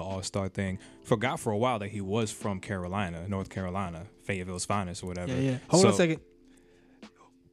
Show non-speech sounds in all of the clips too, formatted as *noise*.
the All Star thing. Forgot for a while that he was from Carolina, North Carolina, Fayetteville's finest or whatever. Yeah, yeah. Hold on a second.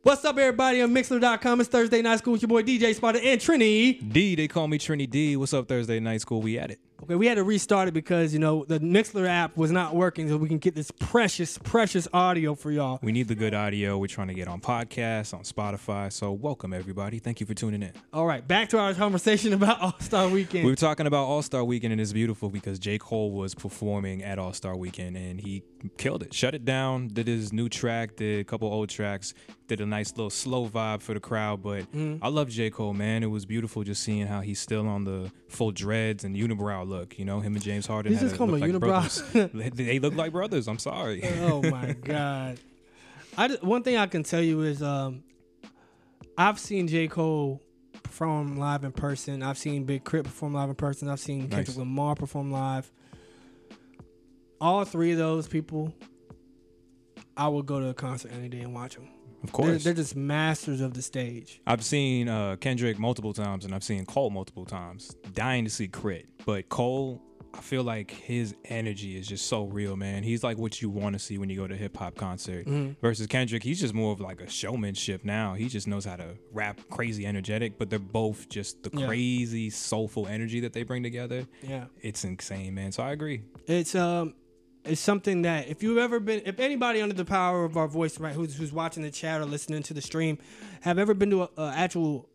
What's up, everybody? On Mixlr.com. It's Thursday Night School with your boy DJ Spotter and Trini. D, they call me Trini D. What's up, Thursday night school? We at it. Okay, we had to restart it because you know the Mixlr app was not working, so we can get this precious, precious audio for y'all. We need the good audio. We're trying to get on podcasts, on Spotify. So welcome everybody. Thank you for tuning in. All right, back to our conversation *laughs* about All Star Weekend. We were talking about All Star Weekend, and it's beautiful because J. Cole was performing at All Star Weekend, and he killed it. Shut it down. Did his new track. Did a couple old tracks. Did a nice little slow vibe for the crowd. But Mm-hmm. I love J. Cole, man. It was beautiful just seeing how he's still on the full dreads and unibrow look. You know, him and James Harden. Had just a- call looked him a like unibrow? *laughs* they look like brothers. I'm sorry. *laughs* oh my god! I one thing I can tell you is um, I've seen J Cole perform live in person. I've seen Big K.R.I.T. perform live in person. I've seen Kendrick Nice. Lamar perform live. All three of those people, I would go to a concert any day and watch them. Of They're, course. they're just masters of the stage. I've seen uh, Kendrick multiple times and I've seen Cole multiple times. Dying to see Crit. But Cole, I feel like his energy is just so real, man. He's like what you want to see when you go to a hip hop concert. Versus Kendrick, he's just more of like a showmanship now. He just knows how to rap crazy energetic, but they're both just the Yeah. crazy soulful energy that they bring together. Yeah. It's insane, man. So I agree. It's um it's something that if you've ever been if anybody under the power of our voice right who's who's watching the chat or listening to the stream have ever been to a, a actual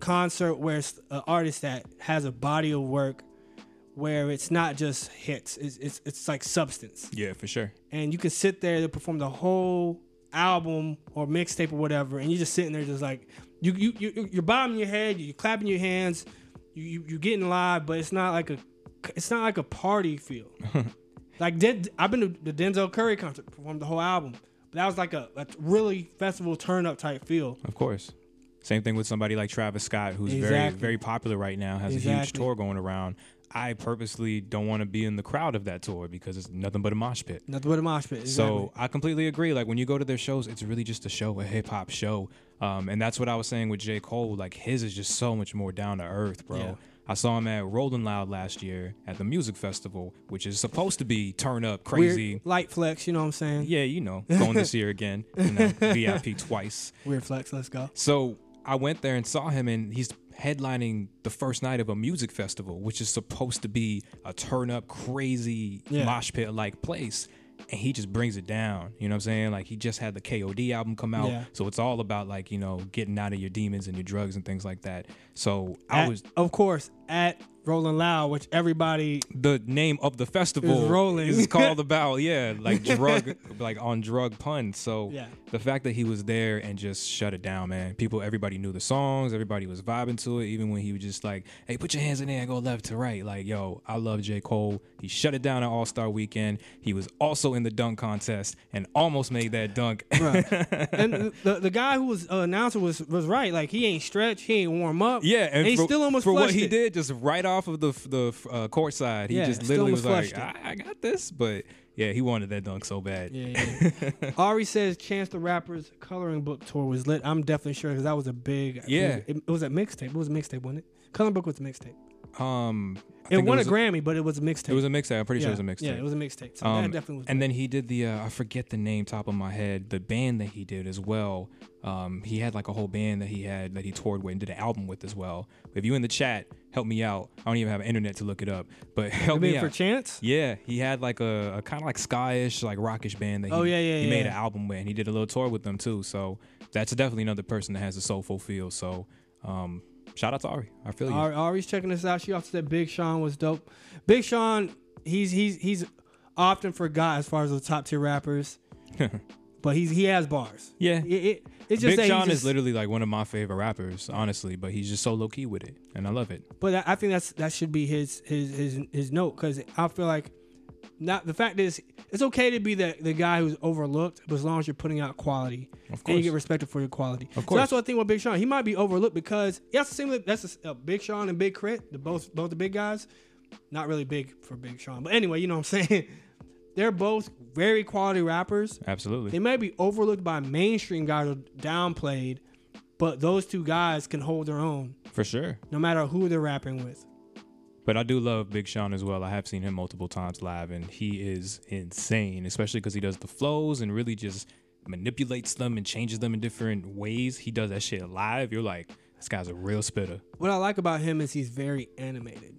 concert where it's an artist that has a body of work where it's not just hits it's it's, it's like substance Yeah, for sure. and you can sit there to perform the whole album or mixtape or whatever and you're just sitting there just like you you, you you're bobbing your head you're clapping your hands you, you you're getting live but it's not like a it's not like a party feel *laughs* like Den- I've been to the Denzel Curry concert performed the whole album but that was like a, a really festival turn up type feel Of course. Same thing with somebody like Travis Scott, who's very, Exactly. very popular right now, has a huge tour going around. I purposely don't want to be in the crowd of that tour because it's nothing but a mosh pit. nothing but a mosh pit exactly. So I completely agree. Like when you go to their shows, it's really just a show, a hip hop show. Um, and that's what I was saying with J. Cole. Like his is just so much more down to earth, bro. Yeah. I saw him at Rolling Loud last year at the music festival, which is supposed to be turn up Weird crazy. light flex you know what I'm saying Yeah, you know, going this year again, you know, *laughs* VIP twice. weird flex let's go So I went there and saw him, and he's headlining the first night of a music festival, which is supposed to be a turn up, crazy Yeah. mosh pit like place. And he just brings it down. You know what I'm saying? Like he just had the KOD album come out. Yeah. So it's all about like, you know, getting out of your demons and your drugs and things like that. So I At- was of course at Rolling Loud which everybody the name of the festival Is Rolling. is called *laughs* about, yeah, like drug like on drug pun. So Yeah. the fact that he was there and just shut it down, man. People, everybody knew the songs. Everybody was vibing to it. Even when he was just like, "Hey, put your hands in there and go left to right." Like, yo, I love J. Cole. He shut it down at All Star Weekend. He was also in the dunk contest and almost made that dunk. Right. *laughs* and the the guy who was uh, announcer was was right. Like he ain't stretch, he ain't warm up. yeah, and, he for, still almost for what flushed he it. did, just right off of the the uh, court side, he Yeah, just literally was like, I, "I got this," but yeah, he wanted that dunk so bad. Yeah, yeah. *laughs* Ari says Chance the Rapper's coloring book tour was lit. I'm definitely sure because that was a big. Yeah. it, it was a mixtape. It was a mixtape, wasn't it? Coloring book was a mixtape. Um, It won was a Grammy, but it was a mixtape. It was a mixtape. I'm pretty yeah. sure it was a mixtape. Yeah, it was a mixtape. So Um, that definitely was. and then he did the uh, I forget the name top of my head the band that he did as well. Um, he had like a whole band that he had that he toured with and did an album with as well. If you in the chat, help me out. I don't even have internet to look it up, but *laughs* help me for out. Chance. yeah, he had like a, a kind of like skyish, like rockish band that he, Oh, yeah, yeah, he made yeah. an album with, and he did a little tour with them too. So that's definitely another person that has a soulful feel. So um, shout out to Ari. I feel you. Ari, Ari's checking this out. She also said Big Sean was dope. Big Sean, he's he's he's often forgot as far as the top tier rappers, *laughs* but he's he has bars. Yeah. It, it, it's just Big Sean just- is literally like one of my favorite rappers, honestly, but he's just so low key with it, and I love it. But I- I think that's that should be his his his his note because I feel like not the fact is it's okay to be the the guy who's overlooked, but as long as you're putting out quality Of course. and you get respected for your quality. Of So that's what I think with Big Sean. He might be overlooked because that's the same. That's a, uh, Big Sean and Big K.R.I.T., the both both the big guys. Not really big for Big Sean, but anyway, you know what I'm *laughs* saying. They're both very quality rappers. Absolutely. They might be overlooked by mainstream guys or downplayed, but those two guys can hold their own For sure. no matter who they're rapping with. But I do love Big Sean as well. I have seen him multiple times live, and he is insane, especially because he does the flows and really just manipulates them and changes them in different ways. He does that shit live. You're like, this guy's a real spitter. What I like about him is he's very animated.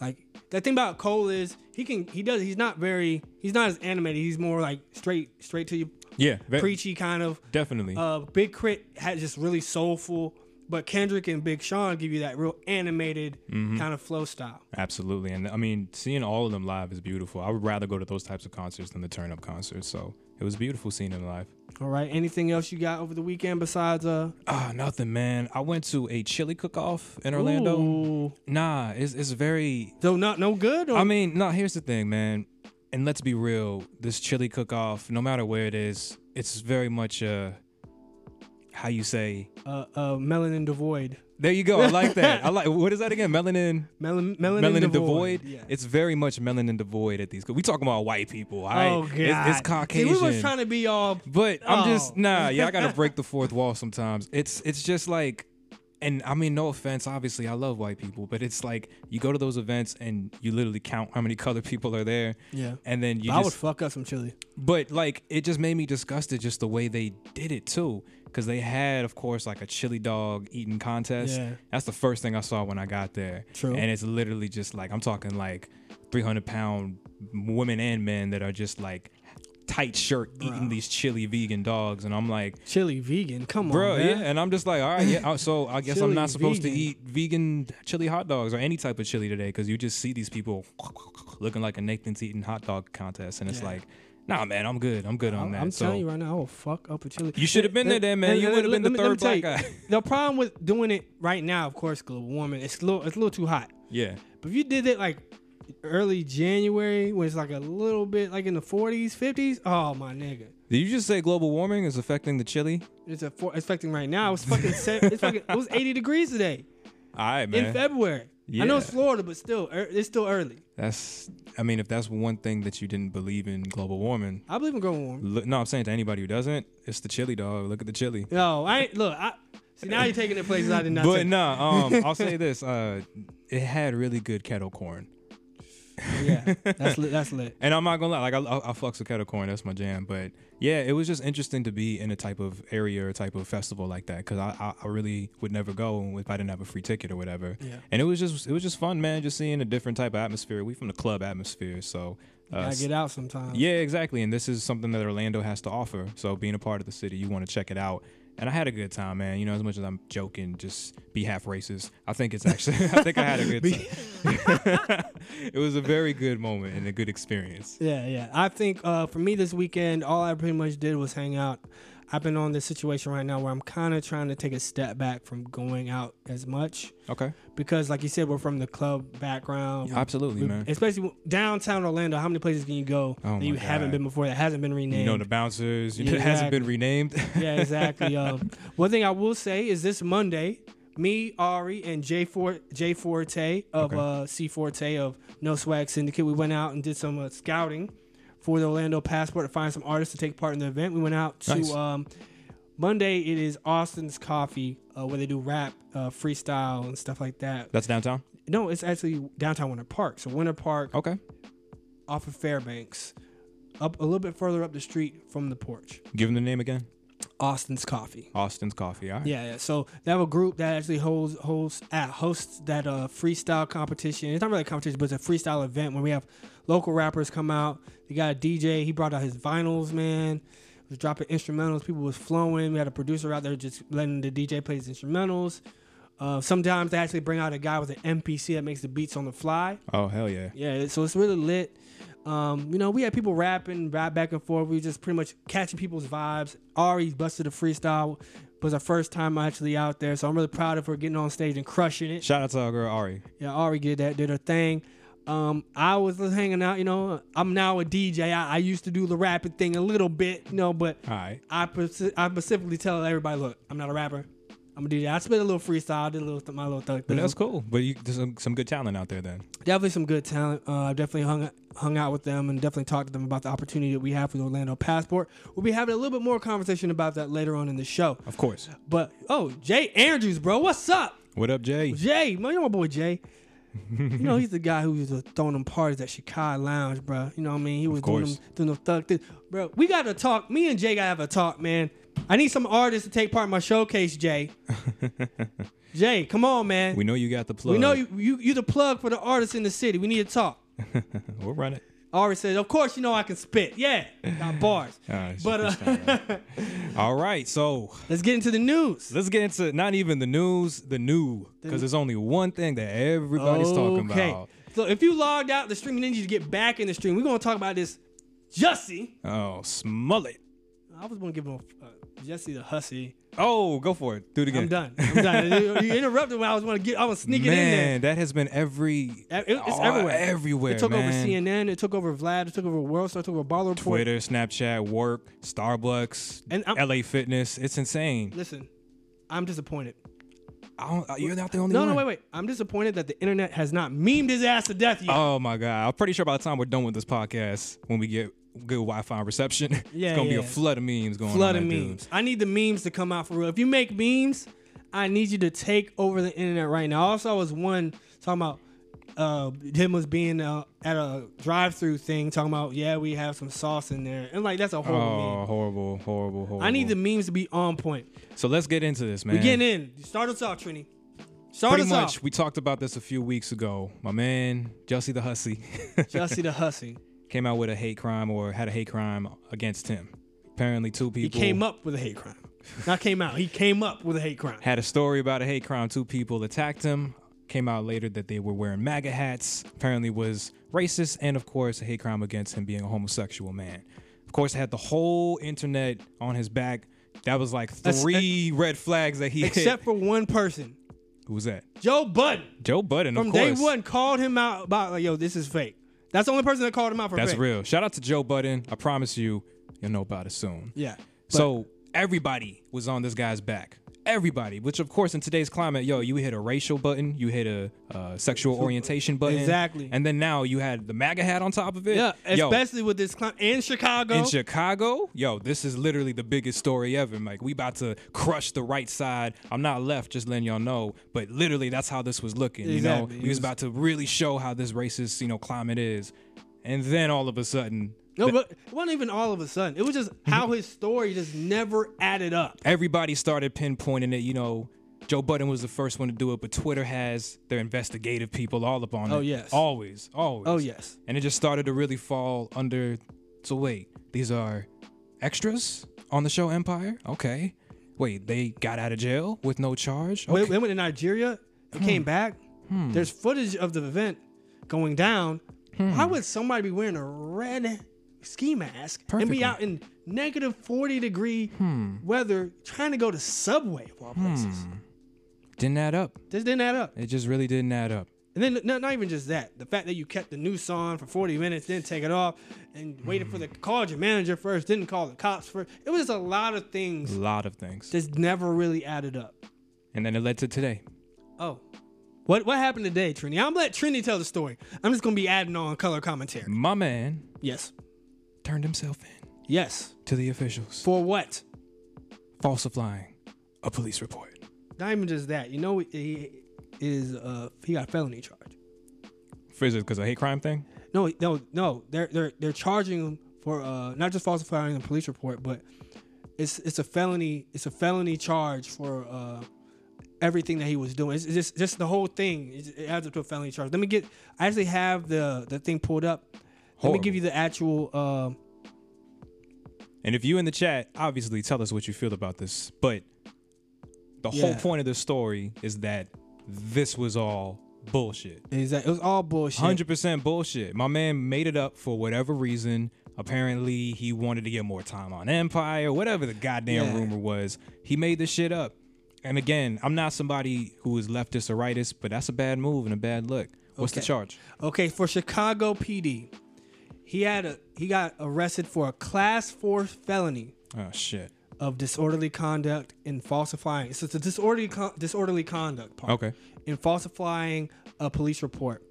Like the thing about Cole is he can he does he's not very he's not as animated. He's more like straight straight to you Yeah, ve- preachy kind of. definitely. Uh, Big K.R.I.T. had just really soulful, but Kendrick and Big Sean give you that real animated Mm-hmm. kind of flow style. Absolutely. And I mean, seeing all of them live is beautiful. I would rather go to those types of concerts than the turn up concerts. So it was beautiful seeing them live. All right. Anything else you got over the weekend besides uh Ah, nothing, man. I went to a chili cook off in Orlando. Ooh. Nah, it's, it's very. So not no good. Or? I mean, no, here's the thing, man. And let's be real. This chili cook off, no matter where it is, it's very much uh how you say. uh, uh, melanin devoid. There you go. I like that. I *laughs* like. What is that again? Melanin. Melon, melanin, Melanin, devoid. devoid. Yeah. It's very much melanin devoid at these. We talking about white people. oh god. It's, it's See, Caucasian. we was trying to be all. But I'm just Oh. nah, yeah, I gotta *laughs* break the fourth wall sometimes. It's it's just like and I mean no offense, obviously I love white people, but it's like you go to those events and you literally count how many *laughs* colored people are there Yeah. and then you I would fuck up some chili. but like it just made me disgusted just the way they did it too. Cause they had, of course, like a chili dog eating contest. Yeah. That's the first thing I saw when I got there. True. And it's literally just like I'm talking like 300 pound women and men that are just like tight shirt eating these chili vegan dogs, and I'm like, Chili vegan. Come bro, on, man. Bro yeah. And I'm just like, all right, yeah. So I guess I'm Chili not supposed vegan. to eat vegan chili hot dogs or any type of chili today because you just see these people looking like a Nathan's eating hot dog contest, and it's Yeah. like, nah, man, I'm good. I'm good on I'm, that. I'm so telling you right now, I will fuck up a chili. you should have been there, then, man. You would have been the let me- let me third black guy. The problem with doing it right now, of course, global warming, it's a little, it's a little too hot. Yeah. But if you did it like early January, when it's like a little bit like in the 40s, 50s, oh my nigga. Did you just say global warming is affecting the chili? It's a it's affecting right now. It's fucking se- it's fucking it was 80 degrees today All right, man. in. February. I know it's Florida, but still, er, it's still early. That's. I mean, if that's one thing that you didn't believe in global warming, I believe in global warming. look, no, I'm saying to anybody who doesn't, it's the chili dog. Look at the chili. No, I ain't look. I see now you're taking it places I did not. But no, nah, um, I'll say this: uh, it had really good kettle corn, yeah, *laughs* that's lit. That's lit. and I'm not gonna lie, like I, I, I fucks with kettle corn, that's my jam. But yeah, it was just interesting to be in a type of area or type of festival like that because I, I, I really would never go if I didn't have a free ticket or whatever. Yeah. And it was just it was just fun, man, just seeing a different type of atmosphere. We from the club atmosphere, so. Uh, Gotta get out sometimes. Yeah, exactly. And this is something that Orlando has to offer. So being a part of the city, you want to check it out. And I had a good time, man. You know, as much as I'm joking, just be half racist. I think it's actually, *laughs* I think I had a good time. *laughs* it was a very good moment and a good experience. Yeah, yeah. I think uh, for me this weekend, all I pretty much did was hang out. I've been on this situation right now where I'm kind of trying to take a step back from going out as much Okay. because, like you said, we're from the club background. Absolutely, We- man. Especially downtown Orlando. How many places can you go Oh that you my haven't been before that hasn't been renamed? You know, the bouncers, you know, Yeah, it hasn't been renamed. yeah, exactly. *laughs* Um, one thing I will say is this Monday, me, Ari, and Jay, For- Jay Forte of Okay. uh, C Forte of No Swag Syndicate, we went out and did some uh, scouting for the Orlando Passport to find some artists to take part in the event. We went out to Nice. um, Monday. It is Austin's Coffee, uh, where they do rap, uh, freestyle, and stuff like that. That's downtown. No, it's actually downtown Winter Park. So Winter Park Okay. off of Fairbanks, up a little bit further up the street from the porch. Give them the name again. Austin's Coffee. Austin's Coffee. All right. Yeah, yeah. So they have a group that actually holds hosts uh, hosts that uh, freestyle competition. It's not really a competition, but it's a freestyle event where we have local rappers come out. They got a DJ. He brought out his vinyls, man. Was dropping instrumentals. People was flowing. We had a producer out there just letting the DJ play his instrumentals. Uh, sometimes they actually bring out a guy with an MPC that makes the beats on the fly. Oh hell yeah. Yeah, so it's really lit. Um, you know, we had people rapping, rap back and forth. We were just pretty much catching people's vibes. Ari busted a freestyle. It Was our first time actually out there, so I'm really proud of her getting on stage and crushing it. Shout out to our girl Ari. Yeah, Ari did that, did her thing. Um, I was just hanging out. You know, I'm now a DJ. I, I used to do the rapping thing a little bit, you know, but right. I I specifically tell everybody, look, I'm not a rapper. I'm a DJ. I spit a little freestyle. Did a little my little thug. But that's cool. But you, there's some, some good talent out there then. definitely some good talent. Uh, definitely hung hung out with them and definitely talked to them about the opportunity that we have for the Orlando Passport. We'll be having a little bit more conversation about that later on in the show. Of course. But oh, Jay Andrews, bro, what's up? What up, Jay? Jay, man, you're my boy Jay. you know, he's the guy who was uh, throwing them parties at Chicago Lounge, bro. You know what I mean? He was doing them, doing them thug things. Bro, we got to talk. Me and Jay got to have a talk, man. I need some artists to take part in my showcase, Jay. *laughs* Jay, come on, man. We know you got the plug. We know you, you you the plug for the artists in the city. We need to talk. *laughs* we'll run it. Ari said, "Of course, you know I can spit. Yeah, got bars. *laughs* It's but uh, all right, so let's get into the news. let's get into not even the news, the new, because there's only one thing that everybody's talking about. Okay. So if you logged out the stream, you to get back in the stream. We're gonna talk about this. Jussie, Oh, Smollett. I was gonna give him a, uh, Jesse the hussy. Oh, go for it. Do it again. I'm done. I'm done. you, interrupted when I was gonna get. I was sneaking Man, in there. Man, that has been every. It- it's oh, everywhere. Everywhere. It took over. CNN. It took over Vlad. It took over World Star. It took over Baller Report. Twitter, Snapchat, work, Starbucks, And I'm- LA Fitness. It's insane. Listen, I'm disappointed. I don't, you're not the only one. No, one. no, wait, wait. I'm disappointed that the internet has not memed his ass to death yet. Oh my god! I'm pretty sure by the time we're done with this podcast, when we get good Wi-Fi reception, *laughs* Yeah, it's gonna be a flood of memes going flood on. of that dude. memes. I need the memes to come out for real. If you make memes, I need you to take over the internet right now. Also, was one talking about uh, him was being uh, at a drive-through thing, talking about yeah, we have some sauce in there, and like that's a horrible Oh, meme. horrible, horrible, horrible. I need the memes to be on point. So let's get into this, man. We getting in. Start us off, Trini. Start Pretty us much, off. we talked about this a few weeks ago. My man, Jussie the Hussy, *laughs* Jussie the hussy. Came out with a hate crime or had a hate crime against him. Apparently, two people. He came up with a hate crime. Not came out. He came up with a hate crime. had a story about a hate crime. Two people attacked him. Came out later that they were wearing MAGA hats. Apparently was racist, and of course a hate crime against him being a homosexual man. Of course, had the whole internet on his back. That was like That's- three red flags that he Except hit. for one person, Who was that? Joe Budden. Joe Budden. From of day one, called him out about like, yo, this is fake. That's the only person that called him out for That's fake. real. Shout out to Joe Budden. I promise you, you'll know about it soon. Yeah. so everybody was on this guy's back. Everybody, which of course in today's climate, yo, you hit a racial button, you hit a uh, sexual orientation button, Exactly. and then now you had the MAGA hat on top of it. yeah, yo, especially with this climate in Chicago. in Chicago, yo, this is literally the biggest story ever. Like we about to crush the right side. I'm not left, just letting y'all know. But literally, that's how this was looking. You know, Exactly. We was- about to really show how this racist, you know, climate is. And then all of a sudden, no, but it wasn't even all of a sudden. It was just how his story just never added up. everybody started pinpointing it. You know, Joe Budden was the first one to do it, but Twitter has their investigative people all up on it. Oh, yes. always, always. Oh yes. and it just started to really fall under. So wait, these are extras on the show Empire. Okay, wait, they got out of jail with no charge. Okay. They went to Nigeria. They Hmm. came back. There's footage of the event going down. Hmm. Why would somebody be wearing a red ski mask and be out in negative 40 degree Hmm. weather trying to go to Subway of all places? Didn't add up. This didn't add up. It just really didn't add up. And then not, not even just that, the fact that you kept the noose on for 40 minutes, didn't take it off, and waited for the called your manager first, didn't call the cops first. It was a lot of things. A lot of things, that never really added up. and then it led to today. Oh. What what happened today, Trini? I'm gonna let Trini tell the story. I'm just gonna be adding on color commentary. My man Yes. Turned himself in Yes. to the officials, For what? falsifying a police report. Not even just that. You know he is uh he got a felony charge. It because of hate crime thing? No, no, no. They're they're they're charging him for uh not just falsifying the police report, but it's it's a felony it's a felony charge for uh everything that he was doing. It's, it's just just the whole thing. It, it adds up to a felony charge. Let me get. I actually have the the thing pulled up. Let me give you the actual. Uh, And if you in the chat, obviously tell us what you feel about this. But the whole point of the story is that this was all bullshit. that it was all bullshit. Hundred percent bullshit. My man made it up for whatever reason. Apparently, he wanted to get more time on Empire, whatever the goddamn Yeah. rumor was. He made this shit up. And again, I'm not somebody who is leftist or rightist, but that's a bad move and a bad look. What's the charge? Okay, for Chicago PD, he had a he got arrested for a class four felony Oh shit. of disorderly conduct and falsifying. So it's a disorderly con- disorderly conduct part. Okay. In falsifying a police report,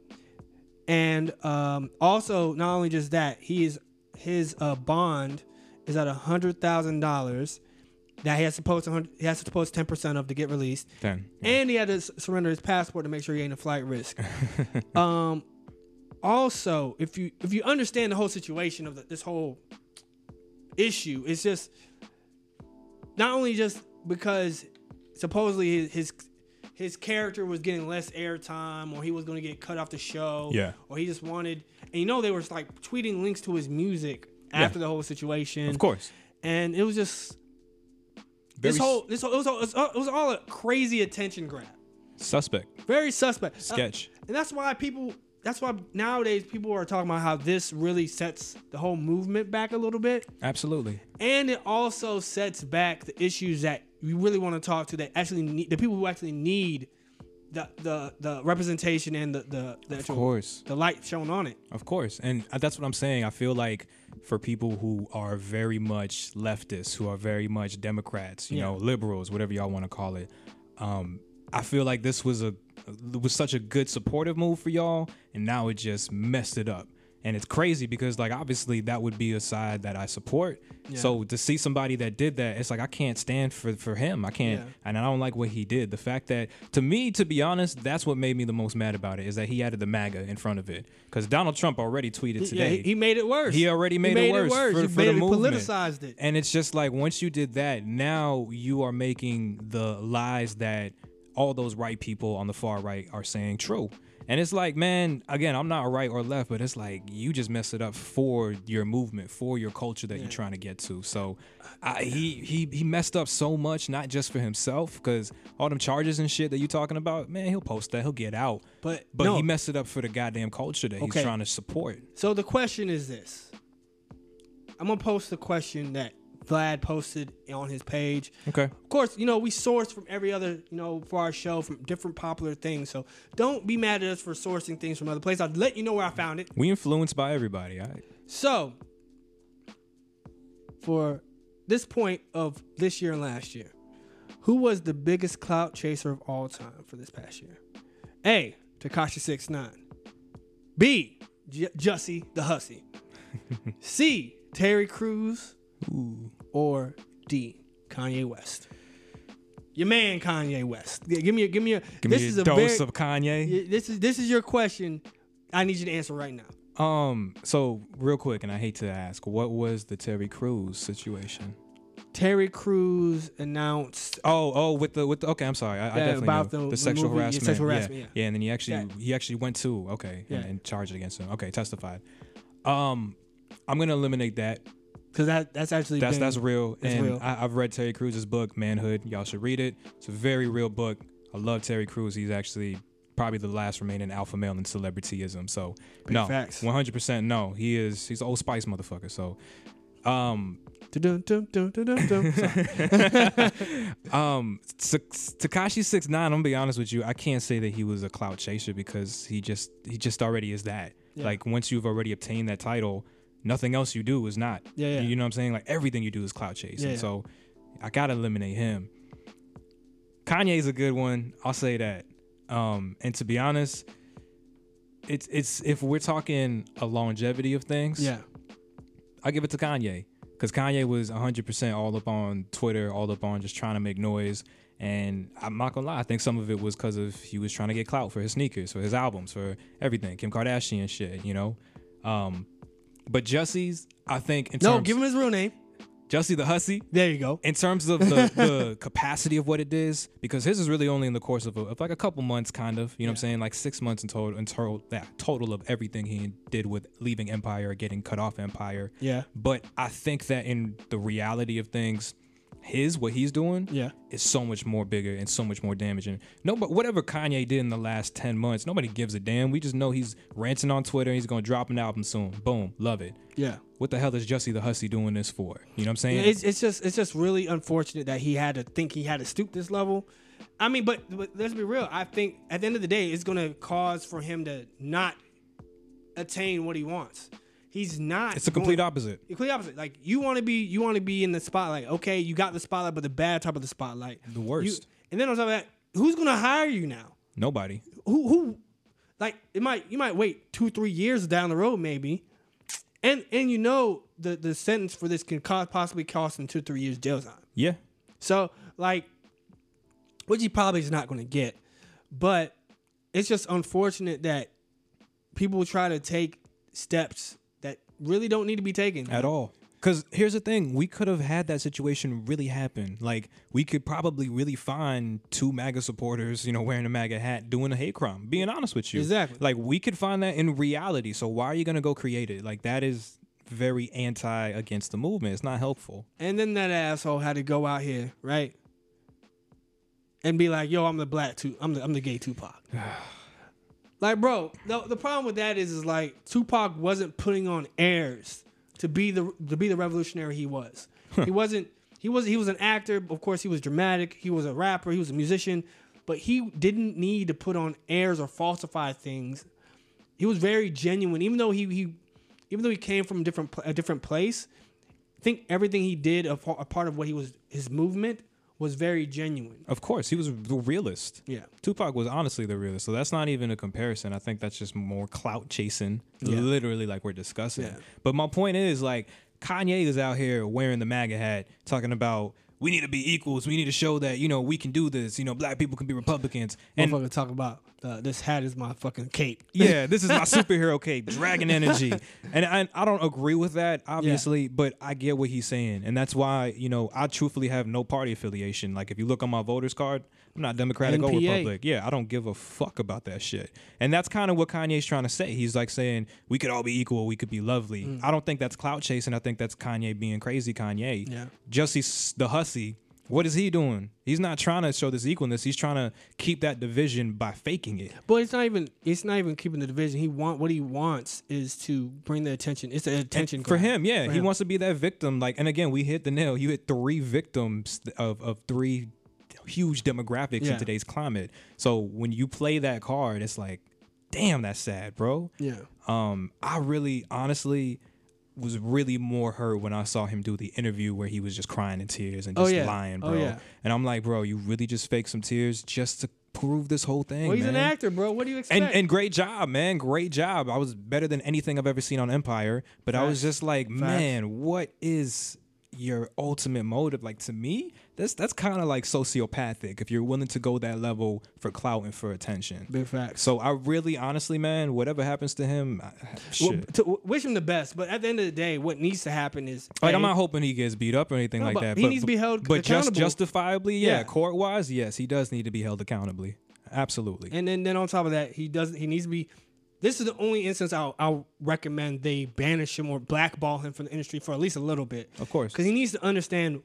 and um, also not only just that, he is his uh, bond is at a hundred thousand dollars, that he has to post he has to post ten percent of to get released, Then and he had to s- surrender his passport to make sure he ain't a flight risk. *laughs* um, also, if you if you understand the whole situation of the, this whole issue, it's just not only just because supposedly his his, his character was getting less airtime, or he was going to get cut off the show, Yeah. or he just wanted, and you know they were like tweeting links to his music after the whole situation, of course, and it was just very this whole this whole, it was all, it was all- it was all a crazy attention grab, suspect very suspect Uh, sketch. and that's why people. That's why nowadays people are talking about how this really sets the whole movement back a little bit, Absolutely. and it also sets back the issues that we really want to talk to. That actually need the people who actually need the the the representation and the the the, Of actual- course. the light shown on it. Of course. And uh, that's what I'm saying. I feel like for people who are very much leftists, who are very much Democrats, you Yeah. know, liberals, whatever y'all want to call it, um, I feel like this was a was such a good supportive move for y'all, and now it just messed it up. And it's crazy because like obviously that would be a side that I support. So to see somebody that did that, it's like I can't stand for for him. I can't, Yeah. and I don't like what he did. The fact that to me, to be honest, that's what made me the most mad about it is that he added the MAGA in front of it because Donald Trump already tweeted Yeah, today. he, he made it worse. He already made, he it worse, for, He for made the it, movement. politicized it. And it's just like once you did that, now you are making the lies that all those right people on the far right are saying true. And it's like, man, again, I'm not right or left, but it's like you just mess it up for your movement, for your culture that you're trying to get to. So I, he he he messed up so much, not just for himself, because all them charges and shit that you're talking about, man, he'll post that, he'll get out. But But no. he messed it up for the goddamn culture that Okay. he's trying to support. So the question is this. I'm gonna post the question that Vlad posted on his page. Okay. Of course, you know, we source from every other, you know, for our show from different popular things. So don't be mad at us for sourcing things from other places. I'll let you know where I found it. We influenced by everybody. All right. So for this point of this year and last year, who was the biggest clout chaser of all time for this past year? A. Tekashi Six Nine. B. J- Jussie the Hussy. *laughs* C. Terry Crews. Or D. Kanye West. Your man Kanye West. Yeah, give me a give me a. Give this me is a dose very, of Kanye. This is this is your question. I need you to answer right now. Um, so real quick, and I hate to ask, what was the Terry Crews situation? Terry Crews announced Oh, oh, with the with the okay, I'm sorry, I, I definitely about know. the- the, sexual movie, harassment, sexual yeah. harassment, yeah. and then he actually Yeah. he actually went to okay Yeah. and, and charged against him. Okay, testified. Um, I'm gonna eliminate that. Because that that's actually That's been- that's real. And real. I, I've read Terry Crews' book, Manhood. Y'all should read it. It's a very real book. I love Terry Crews. He's actually probably the last remaining alpha male in celebrityism. So Big no, facts. 100 percent no. He is he's an old spice motherfucker. So, um, *laughs* *laughs* um, Tekashi six nine. I'm gonna be honest with you. I can't say that he was a clout chaser because he just he just already is that. Yeah. Like once you've already obtained that title, nothing else you do is not. Yeah, yeah. You know what I'm saying? Like everything you do is clout chasing. Yeah. So I gotta eliminate him. Kanye's a good one. I'll say that. Um, and to be honest, it's it's if we're talking a longevity of things, yeah, I give it to Kanye because Kanye was 100% all up on Twitter, all up on just trying to make noise. And I'm not gonna lie, I think some of it was because of he was trying to get clout for his sneakers, for his albums, for everything, Kim Kardashian shit, you know. Um, but Jussie's, I think, in no, terms, give him his real name. Jussie the Hussy, There you go. in terms of the, *laughs* the capacity of what it is, because his is really only in the course of, a, of like a couple months, kind of. You know what I'm saying? Like six months in total, in total, that total of everything he did with leaving Empire, getting cut off Empire. Yeah, But I think that in the reality of things, his what he's doing yeah, is so much more bigger and so much more damaging. No, but whatever Kanye did in the last ten months, nobody gives a damn. We just know he's ranting on Twitter. He's gonna drop an album soon. Boom, love it. yeah. What the hell is Jussie the Hussy doing this for? You know what I'm saying? It's it's just it's just really unfortunate that he had to think he had to stoop this level. I mean, but, but let's be real. I think at the end of the day, it's gonna cause for him to not attain what he wants. He's not. It's the complete going- opposite. Complete opposite. Like you want to be, you want to be in the spotlight. Okay, you got the spotlight, but the bad type of the spotlight. The You- worst. and then on top of that, who's gonna hire you now? Nobody. Who who? Like it might you might wait two three years down the road maybe, and and you know the the sentence for this can cost, possibly cost him two three years jail time. Yeah. So like, which he probably is not going to get, but it's just unfortunate that people try to take steps really don't need to be taken at all. Because here's the thing, we could have had that situation really happen. Like we could probably really find two MAGA supporters, you know, wearing a MAGA hat, doing a hate crime. Being honest with you, Exactly. Like we could find that in reality. So why are you gonna go create it? Like that is very anti against the movement. It's not helpful. And then that asshole had to go out here, right? And be like, yo, I'm the black two I'm the I'm the gay Tupac. *sighs* *sighs* *sighs* like, bro, the, the problem with that is is like Tupac wasn't putting on airs to be the to be the revolutionary he was. he wasn't he was he was an actor, of course he was dramatic, he was a rapper, he was a musician, but he didn't need to put on airs or falsify things. He was very genuine, even though he he even though he came from a different a different place. I think everything he did, a, a part of what he was, his movement was very genuine. Of course, he was the realist. Yeah. Tupac was honestly the realist. So that's not even a comparison. I think that's just more clout chasing, Yeah. literally like we're discussing. Yeah. But my point is like Kanye is out here wearing the MAGA hat, talking about we need to be equals. We need to show that you know we can do this. You know, black people can be Republicans. And Motherfucker talk about uh, this hat is my fucking cape. *laughs* yeah, *laughs* this is my superhero cape, dragon energy, and I, I don't agree with that, obviously, but I get what he's saying, and that's why you know I truthfully have no party affiliation. Like if you look on my voters card, I'm not Democratic or NPA. Republic. Yeah, I don't give a fuck about that shit, and that's kind of what Kanye's trying to say. He's like saying we could all be equal, we could be lovely. Mm. I don't think that's clout chasing. I think that's Kanye being crazy. Kanye, Yeah. Jussie the hussy. What is he doing? He's not trying to show this equalness. He's trying to keep that division by faking it. But it's not even it's not even keeping the division. He want what he wants is to bring the attention. It's an attention for him yeah for he him. wants to be that victim like and again we hit the nail you hit three victims of, of three huge demographics Yeah. in today's climate so when you play that card it's like damn that's sad bro Yeah. um i really honestly was really more hurt when I saw him do the interview where he was just crying in tears and Oh, just yeah. lying, Oh, bro. yeah. And I'm like, bro, you really just faked some tears just to prove this whole thing. Well, he's an actor, bro. What do you expect? And and great job, man. Great job. I was better than anything I've ever seen on Empire. But I was just like, Facts. man, what is your ultimate motive? Like to me, that's that's kind of like sociopathic if you're willing to go that level for clout and for attention. Big facts. So I really, honestly, man, whatever happens to him, I- *sighs* Well, to, wish him the best, but at the end of the day, what needs to happen is like I'm not hoping he gets beat up or anything No, like but that. he but, needs to be held But just justifiably, yeah, Yeah. court wise, yes, he does need to be held accountably. Absolutely. And then, then on top of that, he doesn't. He needs to be. This is the only instance I'll, I'll recommend they banish him or blackball him from the industry for at least a little bit. of course. Because he needs to understand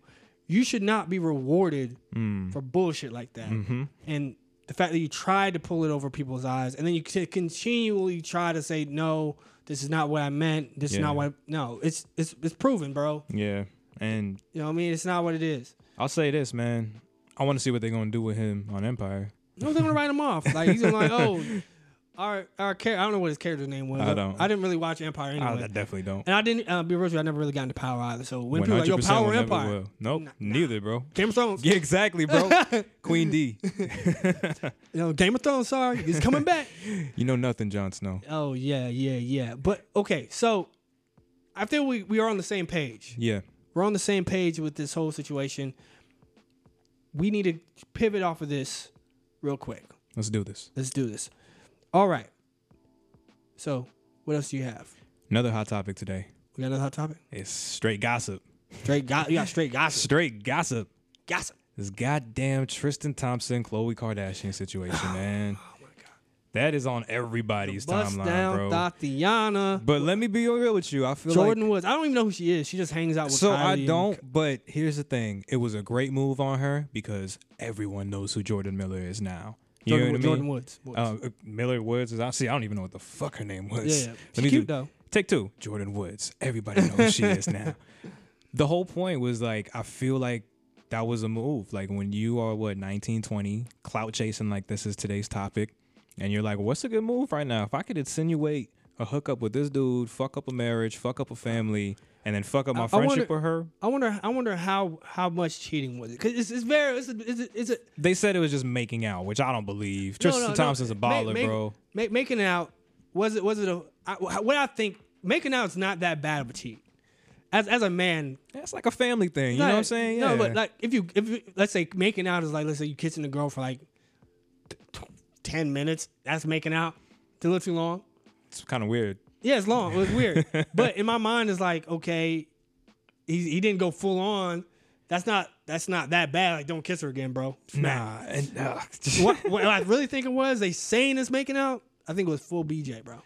you should not be rewarded Mm. for bullshit like that. Mm-hmm. And the fact that you tried to pull it over people's eyes and then you continually try to say, no, this is not what I meant. This is not what I, no, it's, it's, it's proven, bro. Yeah. And You know what I mean? It's not what it is. I'll say this, man. I want to see what they're gonna do with him on Empire. No, they're gonna write him off. Like he's gonna like, *laughs* oh, our our char- I don't know what his character's name was. I don't. I didn't really watch Empire I, anyway. I definitely don't. and I didn't uh, be real with you, I never really got into Power either. So when people are like, yo, 100% Power Empire, will. Nope, Nah, neither, bro. Game of Thrones, *laughs* Yeah, exactly, bro. *laughs* Queen D. *laughs* you know, Game of Thrones. Sorry, it's coming back. You know nothing, Jon Snow. oh yeah, yeah, yeah. But okay, so I feel we we are on the same page. Yeah. We're on the same page with this whole situation. We need to pivot off of this real quick. Let's do this. Let's do this. All right. So, what else do you have? Another hot topic today. We got another hot topic. It's straight gossip. Straight got you got straight gossip. Straight gossip. Gossip. This goddamn Tristan Thompson, Khloe Kardashian situation, *sighs* man. Oh that is on everybody's timeline, down bro. Tatiana. But let me be real with you. I feel Jordan like Woods. I don't even know who she is. She just hangs out with so Kylie I don't. But here's the thing: it was a great move on her because everyone knows who Jordan Miller is now. You Jordan, know what I mean? Jordan Woods. Woods. Uh, uh, Miller Woods is. I see. I don't even know what the fuck her name was. yeah, yeah. She's cute do- though. Take two. Jordan Woods. Everybody knows who she is now. *laughs* The whole point was like I feel like that was a move. Like when you are what 19, 20, clout chasing like this is today's topic, and you're like, what's a good move right now? If I could insinuate a hookup with this dude, fuck up a marriage, fuck up a family, and then fuck up my I- I friendship wonder- with her. I wonder. I wonder how how much cheating was it? Because it's, it's very. It's a, it's a, it's a They said it was just making out, which I don't believe. No, Tristan no, no. Thompson's a Ma- baller, ma- bro. ma- making out was it was it a I, what I think making out is not that bad of a cheat. as as a man, That's like a family thing. You know what I'm saying? Yeah. No, but like if you if you, let's say making out is like let's say you kissing a girl for like ten minutes. That's making out. It's a little too long. it's kind of weird. Yeah, it's long. It was weird. *laughs* but in my mind, it's like okay, he he didn't go full on. That's not that's not that bad. Like don't kiss her again, bro. Nah, and uh, *laughs* what, what I really think it was, they saying it's making out. I think it was full BJ, bro.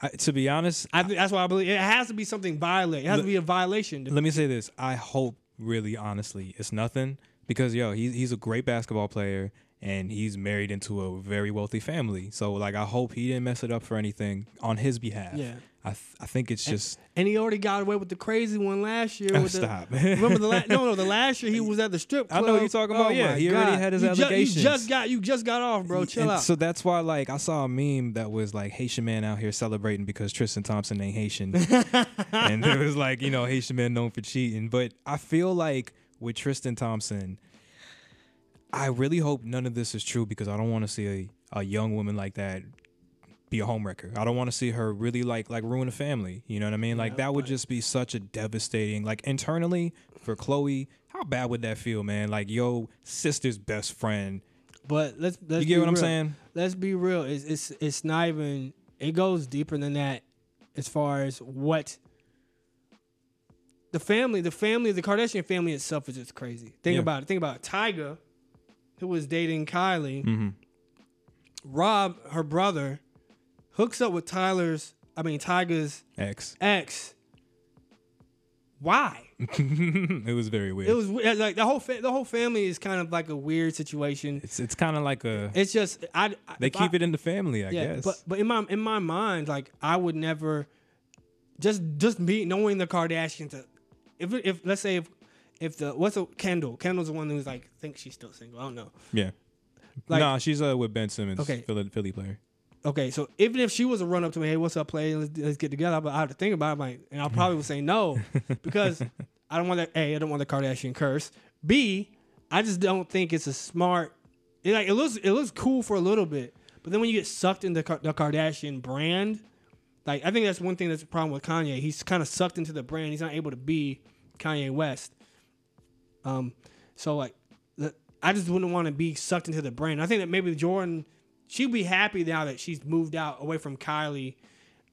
I, to be honest, I think that's why I believe it has to be something violent. It has to be a violation. let me say this. I hope, really, honestly, it's nothing because yo, he's he's a great basketball player and he's married into a very wealthy family. So like, I hope he didn't mess it up for anything on his behalf. Yeah. I th- I think it's just And he already got away with the crazy one last year. Oh, *laughs* with the- remember the last? No, no, the *laughs* last year he was at the strip club. I know what you're talking oh about. Oh Yeah, he already had his you ju- allegations. you just got you just got off, bro. Chill and out. So that's why, like, I saw a meme that was like Haitian man out here celebrating because Tristan Thompson ain't Haitian, *laughs* and it was like, you know, Haitian man known for cheating. But I feel like with Tristan Thompson, I really hope none of this is true because I don't want to see a, a young woman like that be a homewrecker. I don't want to see her really like like ruin a family. You know what I mean? Like that would just be such a devastating. Like internally for Khloe, how bad would that feel, man? Like yo sister's best friend. but let's let's You get what I'm saying? Let's be real. It's it's it's not even. It goes deeper than that, as far as what. The family, the family, the Kardashian family itself is just crazy. Think Yeah. about it. Think about it. Tyga, who was dating Kylie, Mm-hmm. Rob, her brother, hooks up with Tyler's, I mean Tyga's ex. ex. Why? *laughs* it was very weird. It was like the whole fa- the whole family is kind of like a weird situation. it's it's kind of like a It's just I they keep it in the family, I yeah, guess. but but in my in my mind, like I would never just just be knowing the Kardashians. If if let's say if if the what's a Kendall Kendall's the one who's like think she's still single. I don't know. yeah. Like- nah, she's uh with Ben Simmons, Okay. Philly, Philly player. Okay, so even if she was a run up to me, hey, what's up, play? Let's, let's get together. But I have to think about it, like, and I probably would say no *laughs* because I don't want that. A, I don't want the Kardashian curse. B, I just don't think it's a smart. It, like it looks, it looks cool for a little bit, but then when you get sucked into the Kardashian brand, like I think that's one thing that's a problem with Kanye. He's kind of sucked into the brand. He's not able to be Kanye West. Um, so like, the, I just wouldn't want to be sucked into the brand. I think that maybe Jordan, she'd be happy now that she's moved out away from Kylie,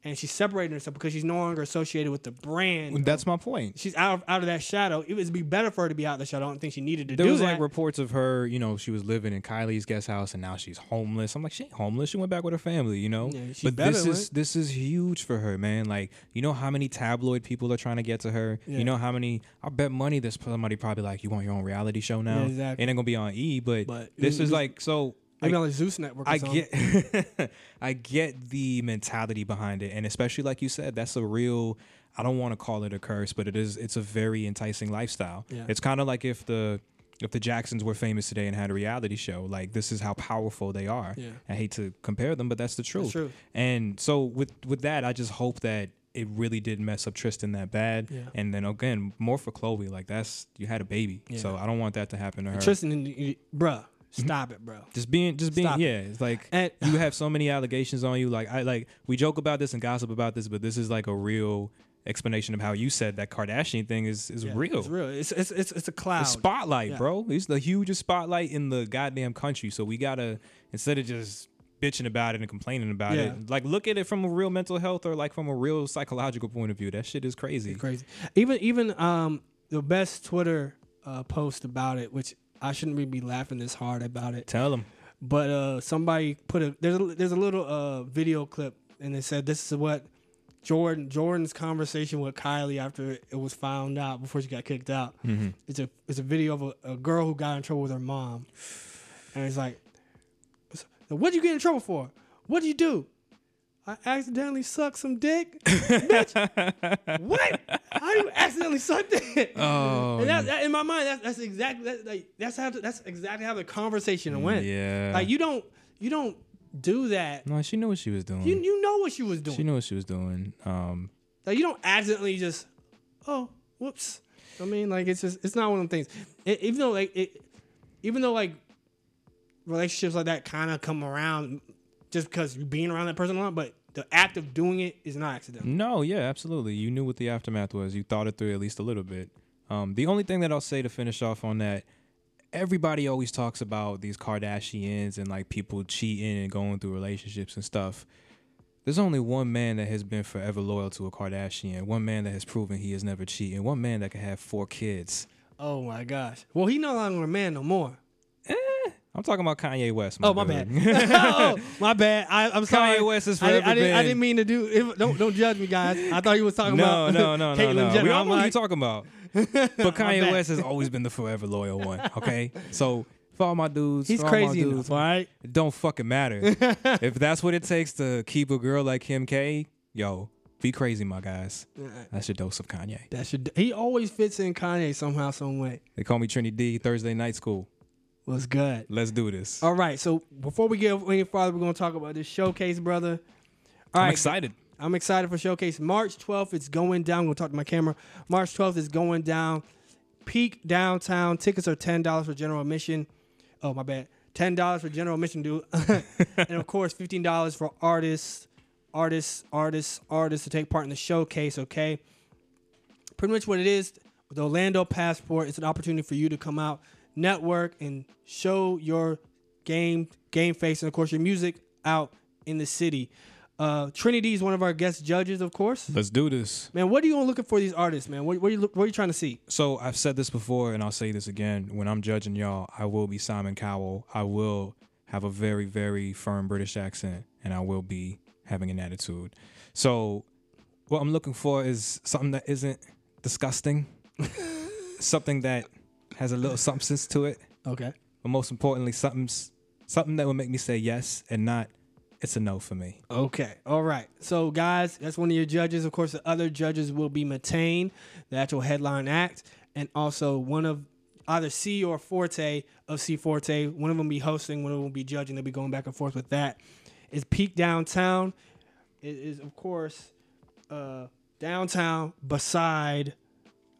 and she's separating herself because she's no longer associated with the brand. That's my point. she's out of, out of that shadow. It would be better for her to be out of the shadow. I don't think she needed to There do was that. like reports of her, you know, she was living in Kylie's guest house and now she's homeless. I'm like, she ain't homeless. She went back with her family, you know. Yeah, but this is this is huge for her, man. Like, you know how many tabloid people are trying to get to her. Yeah. You know how many? I bet money. There's somebody probably like, you want your own reality show now? Yeah, exactly. It ain't gonna be on E, but, But this it- is it- like so. Maybe I- on the Zeus network. Or I something. get *laughs* I get the mentality behind it and especially like you said that's a real I don't want to call it a curse but it is it's a very enticing lifestyle. Yeah. It's kind of like if the if the Jacksons were famous today and had a reality show like this is how powerful they are. Yeah. I hate to compare them but that's the truth. true. And so with with that I just hope that it really didn't mess up Tristan that bad. Yeah. And then again, more for Khloe. Like that's you had a baby. Yeah. So I don't want that to happen to her. Tristan, you- you- bruh, stop it, bro. Just being, just being, Stop it. yeah. It's like And- you have so many allegations on you. Like I like we joke about this and gossip about this, but this is like a real explanation of how you said that Kardashian thing is is Yeah, real. It's real. It's it's it's, it's a cloud. The spotlight, Yeah. bro. It's the hugest spotlight in the goddamn country. So we gotta instead of just bitching about it and complaining about Yeah. it, like look at it from a real mental health or like from a real psychological point of view. That shit is crazy. crazy. Even even um the best Twitter uh, post about it, which I shouldn't really be laughing this hard about it, Tell them. but uh somebody put a there's a, there's a little uh video clip and it said this is what Jordan Jordan's conversation with Kylie after it was found out before she got kicked out. Mm-hmm. It's a it's a video of a, a girl who got in trouble with her mom, and it's like, what'd you get in trouble for? What'd you do? I accidentally sucked some dick. *laughs* Bitch, what? How do you accidentally suck dick? Oh, and that, that- in my mind, that's, that's exactly that, like that's how that's exactly how the conversation went. yeah. Like you don't you don't do that. no, she knew what she was doing. You you know what she was doing. she knew what she was doing. Um, Like you don't accidentally just, oh, whoops. I mean, like it's just it's not one of them things. It, even though like it, even though like relationships like that kind of come around just because you're being around that person a lot, but the act of doing it is not accidental. No, yeah, absolutely. You knew what the aftermath was. You thought it through at least a little bit. Um, the only thing that I'll say to finish off on that, everybody always talks about these Kardashians and like people cheating and going through relationships and stuff. There's only one man that has been forever loyal to a Kardashian. One man that has proven he has never cheated. One man that can have four kids. Oh my gosh. Well, he no longer a man no more. I'm talking about Kanye West. Oh my bad. *laughs* oh, my bad. I, I'm sorry. Kanye West has forever I, didn't, I didn't mean to do. If, don't don't judge me, guys. I thought you was talking no, about no, no, no, Caitlyn no. Jenner. We all know what you're talking about. *laughs* But Kanye. West has always been the forever loyal one. Okay, so for all my dudes, He's for all my crazy dudes, enough, all right? It don't fucking matter. *laughs* if that's what it takes to keep a girl like Kim K, yo, be crazy, my guys. That's your dose of Kanye. That should. He always fits in Kanye somehow, some way. They call me Trinity D Thursday night school. Was good. Let's do this. All right. So before we get any farther, we're gonna talk about this showcase, brother. All I'm right, excited. I'm excited for Showcase. March 12th, it's going down. I'm to talk to my camera. March 12th is going down. Peak downtown. Tickets are $10 for general admission. Oh, my bad. $10 for general admission, dude. *laughs* and of course, $15 for artists, artists, artists, artists to take part in the showcase, okay? Pretty much what it is with the Orlando Passport, it's an opportunity for you to come out, network, and show your game, game face, and of course, your music out in the city. Uh, Trinity is one of our guest judges, of course. Let's do this. Man, what are you gonna looking for these artists, man? What, what, are you what are you trying to see? So I've said this before, and I'll say this again. When I'm judging y'all, I will be Simon Cowell. I will have a very, very firm British accent, and I will be having an attitude. So what I'm looking for is something that isn't disgusting, *laughs* something that has a little substance to it, Okay. but most importantly, something something that will make me say yes and not it's a no for me. Okay. All right. So, guys, that's one of your judges. Of course, the other judges will be Matane, the actual headline act, and also one of either C or Forte of C Forte. One of them be hosting, one of them will be judging. They'll be going back and forth with that. Is Peak Downtown. It is, of course, uh, downtown beside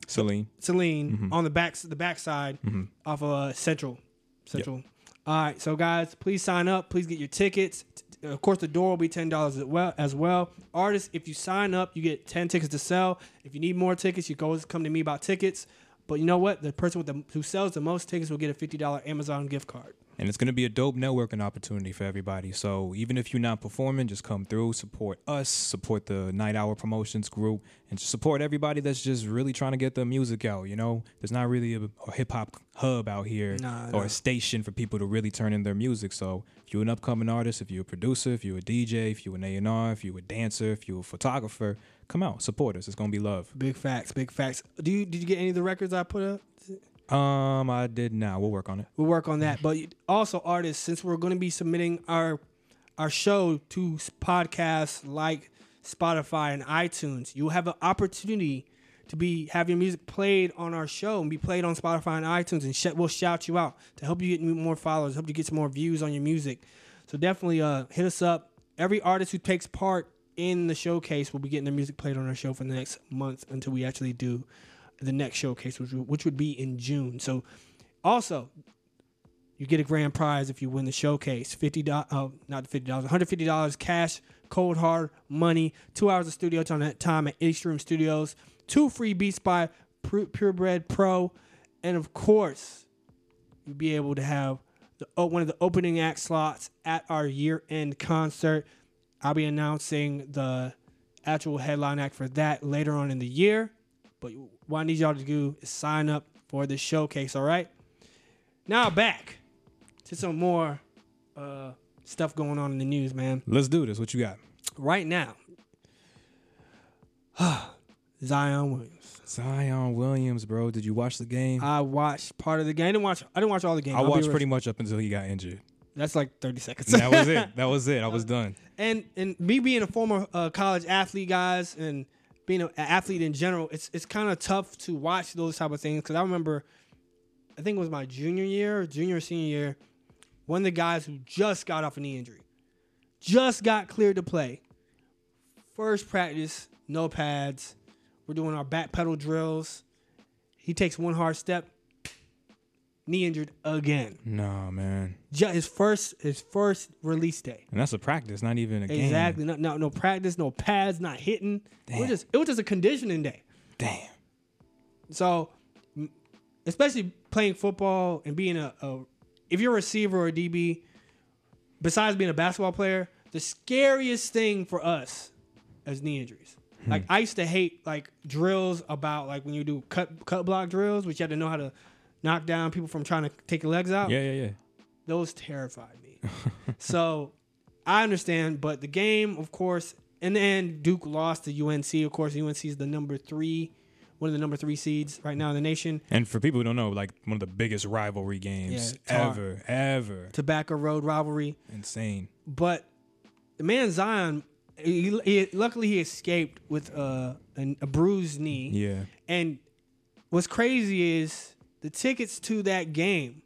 Celine. Celine on the back the backside off of uh, Central. Central. All right, so guys, please sign up. Please get your tickets. Of course, the door will be ten dollars as well. As well, artists, if you sign up, you get ten tickets to sell. If you need more tickets, you can always come to me about tickets. But you know what? The person with the who sells the most tickets will get a fifty dollar Amazon gift card. And it's going to be a dope networking opportunity for everybody. So even if you're not performing, just come through, support us, support the Night Hour Promotions group, and just support everybody that's just really trying to get their music out. You know, there's not really a, a hip hop hub out here Nah, or a station for people to really turn in their music. So if you're an upcoming artist, if you're a producer, if you're a DJ, if you're an A&R, if you're a dancer, if you're a photographer, come out, support us. It's going to be love. Big facts, big facts. Do you did you get any of the records I put up? Um, I did not. We'll work on it. We'll work on that. But also, artists, since we're going to be submitting our our show to podcasts like Spotify and iTunes, you'll have an opportunity to be have your music played on our show and be played on Spotify and iTunes, and sh- we'll shout you out to help you get more followers, help you get some more views on your music. So definitely, uh, hit us up. Every artist who takes part in the showcase will be getting their music played on our show for the next month until we actually do the next showcase, which which would be in June. So also, you get a grand prize if you win the showcase. Fifty dollars, uh, not fifty dollars, one hundred fifty dollars cash, cold hard money. Two hours of studio time at time at East Room Studios. Two free beats by Pu- Purebred Pro, and of course, you'll be able to have the oh, one of the opening act slots at our year end concert. I'll be announcing the actual headline act for that later on in the year. But what I need y'all to do is sign up for the showcase. All right. Now back to some more uh, stuff going on in the news, man. Let's do this. What you got? Right now, *sighs* Zion Williams. Zion Williams, bro. Did you watch the game? I watched part of the game. I didn't watch. I didn't watch all the game. I I'll watched pretty much up until he got injured. That's like thirty seconds. that was it. *laughs* That was it. I was done. and and me being a former uh, college athlete, guys, and being an athlete in general, it's it's kind of tough to watch those type of things because I remember, I think it was my junior year, junior or senior year, one of the guys who just got off a knee injury, just got cleared to play. First practice, no pads. We're doing our back pedal drills. He takes one hard step, knee injured again. No, man. Ju- His first his first release day. And that's a practice, not even a game. Exactly. No, no, no practice, no pads, not hitting. It was just it was just a conditioning day. Damn. So, especially playing football and being a, a if you're a receiver or a DB, besides being a basketball player, the scariest thing for us is knee injuries. Hmm. Like I used to hate like drills about like when you do cut cut block drills, which you had to know how to knock down people from trying to take your legs out. Yeah, yeah, yeah. Those terrified me. *laughs* so I understand, but the game, of course, in the end, Duke lost to UNC. Of course, UNC is the number three, one of the number three seeds right now in the nation. And for people who don't know, like one of the biggest rivalry games Yeah, ever, ever. Tobacco Road rivalry. Insane. But the man Zion, he, he- luckily he escaped with uh, an, a bruised knee. Yeah. And what's crazy is the tickets to that game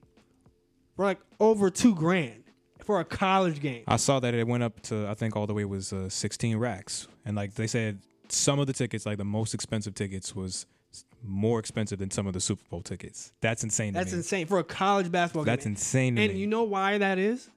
were like over two grand for a college game. I saw that it went up to I think all the way was uh, 16 racks, and like they said, some of the tickets, like the most expensive tickets, was more expensive than some of the Super Bowl tickets. That's insane. To That's me. insane for a college basketball game. That's game. insane to And me. you know why that is?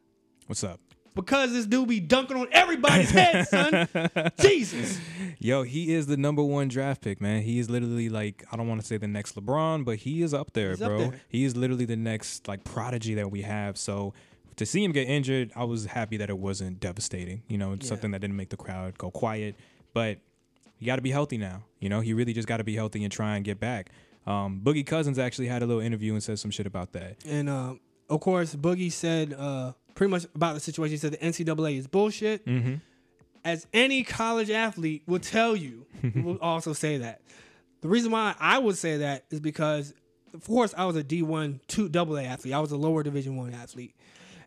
What's up? Because this dude be dunking on everybody's head, son. *laughs* Jesus. Yo, he is the number one draft pick, man. He is literally like I don't want to say the next LeBron, but he is up there, He's up bro. there. He is literally the next like prodigy that we have. So to see him get injured, I was happy that it wasn't devastating. You know, it's Yeah. something that didn't make the crowd go quiet. But you got to be healthy now. You know, he really just got to be healthy and try and get back. Um, Boogie Cousins actually had a little interview and said some shit about that. And uh, of course, Boogie said uh, pretty much about the situation. He said the NCAA is bullshit. Mm-hmm. As any college athlete will tell you, *laughs* will also say that. The reason why I would say that is because, of course, I was a D1 two double A athlete. I was a lower Division one athlete,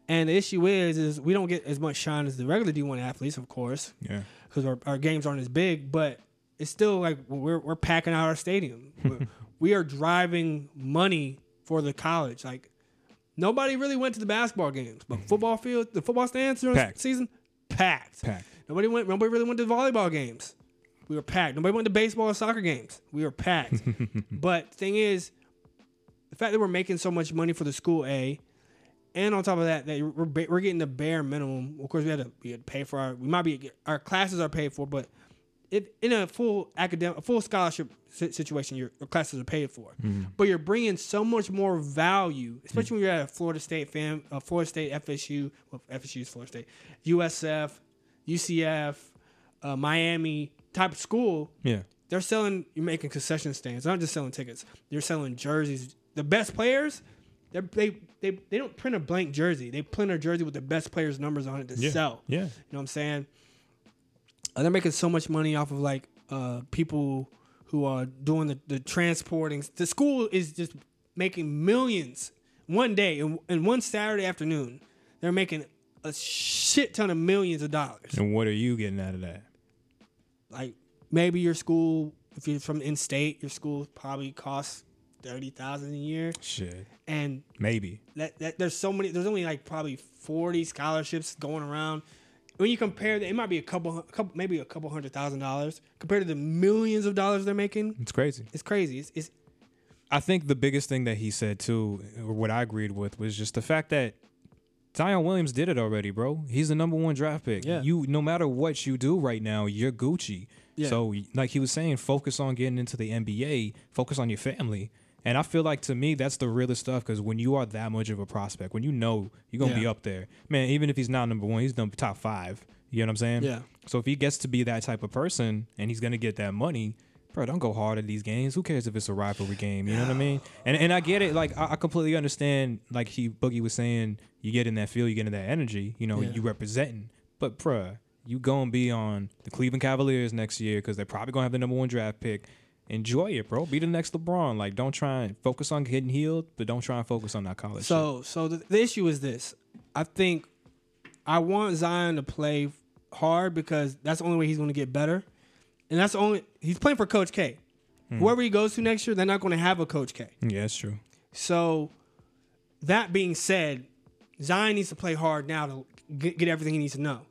and the issue is, is we don't get as much shine as the regular D1 athletes, of course. Yeah. because our, our games aren't as big, but it's still like we're we're packing out our stadium. *laughs* We are driving money for the college. Like nobody really went to the basketball games, but mm-hmm. football field, the football stands during Packed. the season, packed. Packed. Nobody went. Nobody really went to volleyball games. We were packed. Nobody went to baseball or soccer games. We were packed. *laughs* but thing is, the fact that we're making so much money for the school A, and on top of that, that we're we're getting the bare minimum. Of course, we had to we had to pay for our. We might be our classes are paid for, but it, in a full academic, a full scholarship situation, your, your classes are paid for. But you're bringing so much more value, especially when you're at a Florida State fam, uh, Florida State, FSU, well, FSU is Florida State, USF, UCF, uh, Miami type of school. Yeah. They're selling. You're making concession stands. They're not just selling tickets. They're selling jerseys. The best players, they they they don't print a blank jersey. They print a jersey with the best players' numbers on it to Yeah. sell. Yeah. You know what I'm saying? They're making so much money off of like uh, people who are doing the, the transporting. The school is just making millions one day and, in one Saturday afternoon. They're making a shit ton of millions of dollars. And what are you getting out of that? Like maybe your school, if you're from in state, your school probably costs thirty thousand a year, Shit. and Maybe. that, that there's so many there's only like probably 40 scholarships going around when you compare that it might be a couple, a couple maybe a couple hundred thousand dollars compared to the millions of dollars they're making It's crazy. it's crazy it's, it's I think the biggest thing that he said too, or what I agreed with, was just the fact that Zion Williams did it already, bro. He's the number one draft pick. Yeah. You, no matter what you do right now, you're Gucci. Yeah. So, like he was saying, focus on getting into the NBA. Focus on your family. And I feel like to me, that's the realest stuff because when you are that much of a prospect, when you know you're gonna be up there, man. Even if he's not number one, he's number top five. You know what I'm saying? Yeah. So if he gets to be that type of person and he's gonna get that money, bro, don't go hard at these games. Who cares if it's a rivalry game? You know what I mean? *sighs* And and I get it. Like I, I completely understand. Like he Boogie was saying, you get in that feel, you get in that energy. You know, Yeah. you representing. But bruh, you gonna be on the Cleveland Cavaliers next year because they're probably gonna have the number one draft pick. Enjoy it, bro. Be the next LeBron. Like, don't try and focus on getting healed, but don't try and focus on that college. shit. so so the, the issue is this i think i want zion to play hard because that's the only way he's going to get better and that's the only he's playing for coach k hmm. whoever he goes to next year they're not going to have a coach k yeah, that's true. So, that being said, Zion needs to play hard now to get, get everything he needs to know.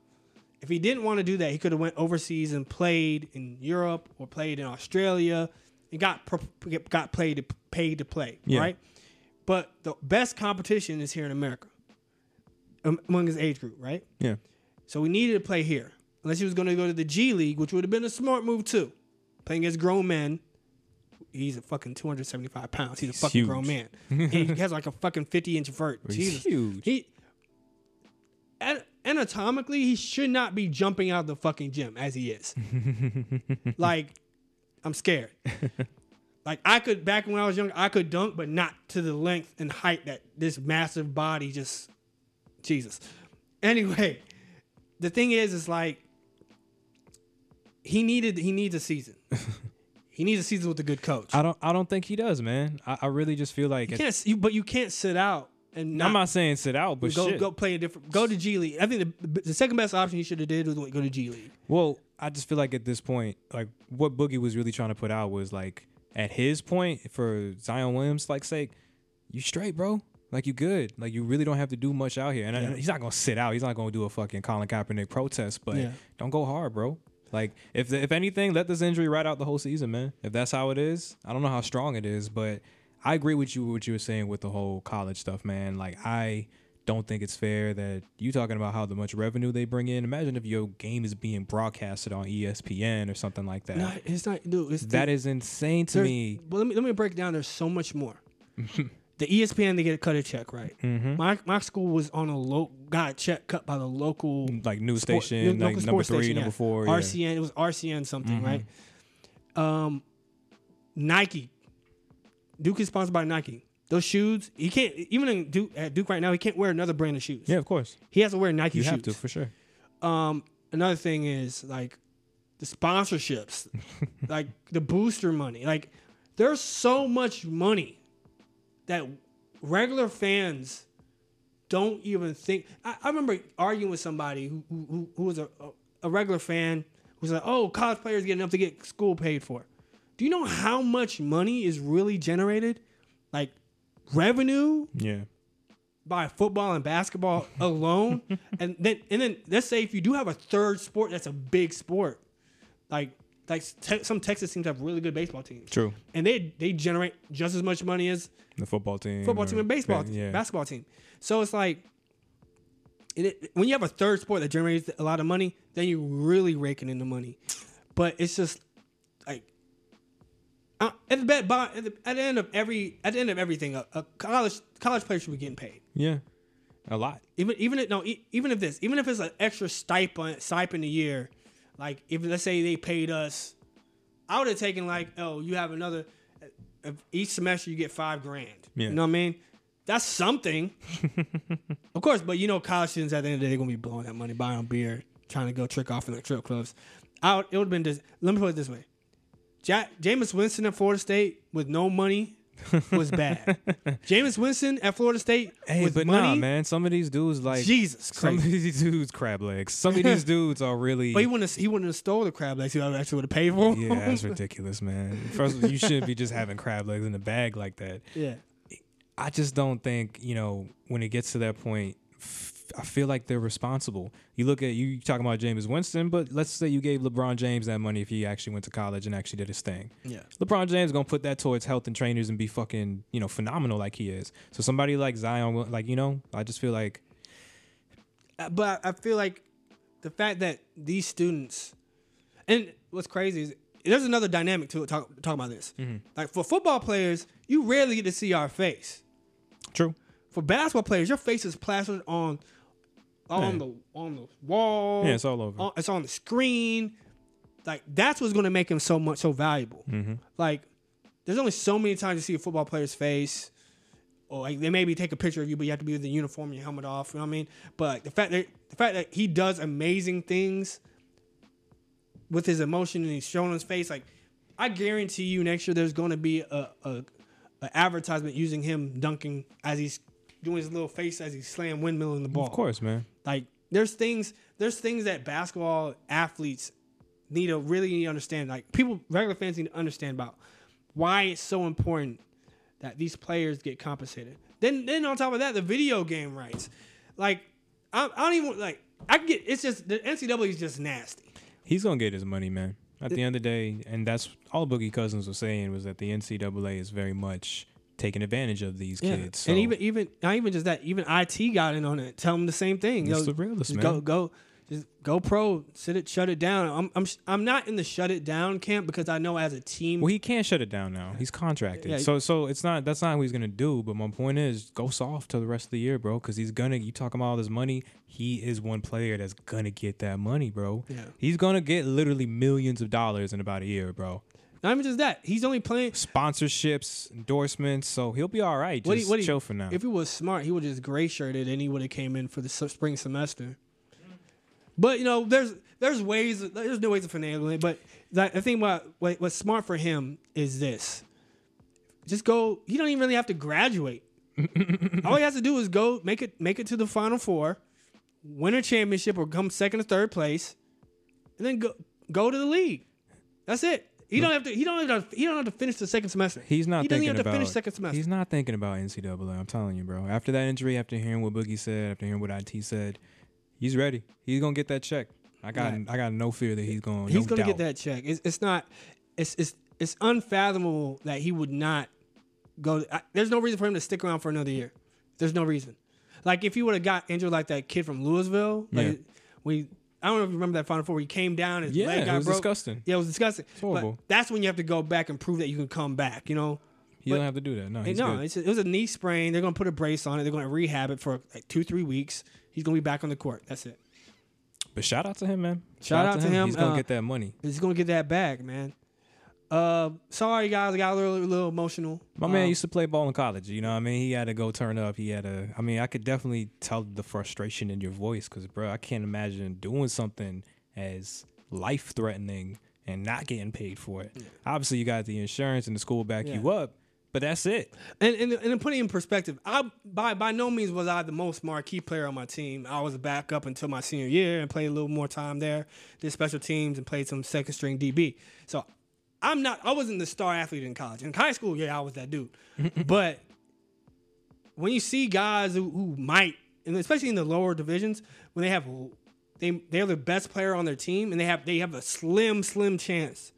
If he didn't want to do that, he could have went overseas and played in Europe or played in Australia and got got played paid to play, Yeah. right? But the best competition is here in America among his age group, right? Yeah. So we needed to play here. Unless he was going to go to the G League, which would have been a smart move too. Playing as grown men. He's a fucking 275 pounds. He's a fucking huge. grown man. *laughs* He has like a fucking 50 inch vert. He's Jesus. huge. He anatomically, he should not be jumping out of the fucking gym as he is. *laughs* like, I'm scared. like I could back when I was young, I could dunk, but not to the length and height that this massive body just Jesus. Anyway, the thing is, is like he needed he needs a season. *laughs* he needs a season with a good coach. I don't. I don't think he does, man. I, I really just feel like you can't, but you can't sit out and not, I'm not saying sit out, but go shit. go play a different. Go to G League. I think the, the second best option he should have did was go to G League. Well, I just feel like at this point, like what Boogie was really trying to put out was like at his point for Zion Williams' like sake, you straight, bro. Like you good. Like you really don't have to do much out here. And I- he's not gonna sit out. He's not gonna do a fucking Colin Kaepernick protest. But Yeah. don't go hard, bro. Like if the, if anything, let this injury ride out the whole season, man. If that's how it is, I don't know how strong it is, but I agree with you what you were saying with the whole college stuff, man. Like I don't think it's fair that you talking about how the much revenue they bring in. Imagine if your game is being broadcasted on ESPN or something like that. No, it's not. Dude, it's that is insane to me. Well, let me let me break down. There's so much more. *laughs* the ESPN they get a cut a check, right? Mm-hmm. My my school was on a low got a check cut by the local Like news sport- station, local like number three, station, number yeah. four. yeah. RCN. It was RCN something, Mhm. right? Um, Nike. Duke is sponsored by Nike. Those shoes, he can't even in Duke at Duke right now. He can't wear another brand of shoes. Yeah, of course. he has to wear Nike You shoes. have to for sure. Um, another thing is like the sponsorships, *laughs* like the booster money. Like there's so much money that regular fans don't even think. I, I remember arguing with somebody who who, who was a, a regular fan who was like, "Oh, college players get enough to get school paid for." Do you know how much money is really generated, like revenue Yeah. by football and basketball *laughs* alone, and then and then let's say if you do have a third sport that's a big sport, like like te- some Texas teams have really good baseball teams, True. and they they generate just as much money as The football team. football team and baseball Yeah. basketball team. So it's like. It, when you have a third sport that generates a lot of money, then you're really raking in the money. But it's just uh, at the, by, at the at the end of every at the end of everything, a, a college college player should be getting paid. Yeah. A lot. Even even if no e- even if this even if it's an extra stipend stipend a year, like if let's say they paid us, I would have taken like oh you have another, if each semester you get five grand. Yeah. You know what I mean? That's something. *laughs* of course, but you know college students at the end of the day they're gonna be blowing that money buying beer, trying to go trick off in the strip clubs. I would, it would have been just Let me put it this way: ja- Jameis Winston at Florida State with no money *laughs* was bad. Jameis Winston at Florida State Hey, with but money. nah, man. Some of these dudes like Jesus some of these dudes crab legs. Some of these dudes are really *laughs* But he wouldn't have, he wouldn't have stole the crab legs. He actually would have paid for them. Yeah, that's ridiculous, man. First of all, you shouldn't be just having crab legs in a bag like that. yeah. I just don't think, you know, when it gets to that point, I feel like they're responsible. You look at you talking about James Winston, but let's say you gave LeBron James that money if he actually went to college and actually did his thing. Yeah. LeBron James gonna put that towards health and trainers and be fucking, you know, phenomenal like he is. So somebody like Zion, like you know, I just feel like Uh, But I feel like the fact that these students, and what's crazy is there's another dynamic to it. Talk, talk about this. Like for football players, you rarely get to see our face. true. For basketball players, your face is plastered on on the on the wall. Yeah, it's all over. on- it's on the screen. Like that's what's going to make him so much so valuable. Mm-hmm. Like there's only so many times you see a football player's face, or like they maybe take a picture of you, but you have to be with the uniform and your helmet off. You know what I mean? But the fact that the fact that he does amazing things with his emotion and he's showing his face, like I guarantee you, next year there's going to be a, a, a advertisement using him dunking as he's doing his little face as he's slam windmilling the ball. Of course, man. Like there's things there's things that basketball athletes need to really need to understand. Like people regular fans need to understand about why it's so important that these players get compensated. Then then on top of that, the video game rights. Like I, I don't even like I get it's just the NCAA is just nasty. He's gonna get his money, man. At the end of the day, and that's all Boogie Cousins was saying was that the NCAA is very much taking advantage of these Yeah. kids. So And even even not even just that, even IT got in on it. Tell them the same thing. it's Yo, the realest, man. go go just go pro, sit it, shut it down. I'm I'm I'm not in the shut it down camp because I know as a team Well, he can't shut it down now. He's contracted. Yeah. So so it's not that's not what he's gonna do. But my point is, go soft till the rest of the year, bro. Because he's gonna. You talking about all this money? He is one player that's gonna get that money, bro. Yeah. He's gonna get literally millions of dollars in about a year, bro. Not even just that. He's only playing Sponsorships, endorsements. So he'll be all right. Just What he- what he- chill for now. If he was smart, he would just gray shirted and he would have came in for the spring semester. But you know, there's there's ways there's no ways of finagling it. But that, I think what, what what's smart for him is this: just go. He don't even really have to graduate. *laughs* All he has to do is go make it make it to the final four, win a championship or come second or third place, and then go go to the league. That's it. He don't have to. He don't have to. He don't have to finish the second semester. He's not He doesn't thinking even have to about. finish second semester. He's not thinking about NCAA. I'm telling you, bro. After that injury, after hearing what Boogie said, after hearing what IT said, he's ready. He's gonna get that check. I got. Right. I got no fear that he's going. He's no gonna get that check. It's, it's not. It's it's it's unfathomable that he would not go. I, there's no reason for him to stick around for another year. There's no reason. Like if he would have got injured like that kid from Louisville, like Yeah. we. I don't know if you remember that Final Four. Where he came down, his Yeah, leg it was broke. disgusting. Yeah, it was disgusting. horrible. But that's when you have to go back and prove that you can come back. You know. He but- don't have to do that. No, no, it's a, it was a knee sprain. They're gonna put a brace on it. They're gonna rehab it for like two, three weeks. He's gonna be back on the court. That's it. But shout out to him, man. Shout out to him. He's gonna Uh, get that money. He's gonna get that back, man. Uh, sorry guys, I got a little, little emotional. My man Um, used to play ball in college. You know, what I mean, he had to go turn up. He had to. I mean, I could definitely tell the frustration in your voice, because, bro, I can't imagine doing something as life threatening and not getting paid for it. Obviously, you got the insurance and the school back you up, but that's it. And and and to put it in perspective, I by by no means was I the most marquee player on my team. I was a backup until my senior year and played a little more time there, did special teams and played some second string DB. So I'm not I wasn't the star athlete in college. In high school, yeah, I was that dude. *laughs* but when you see guys who, who might, and especially in the lower divisions, when they have they they're the best player on their team and they have they have a slim slim chance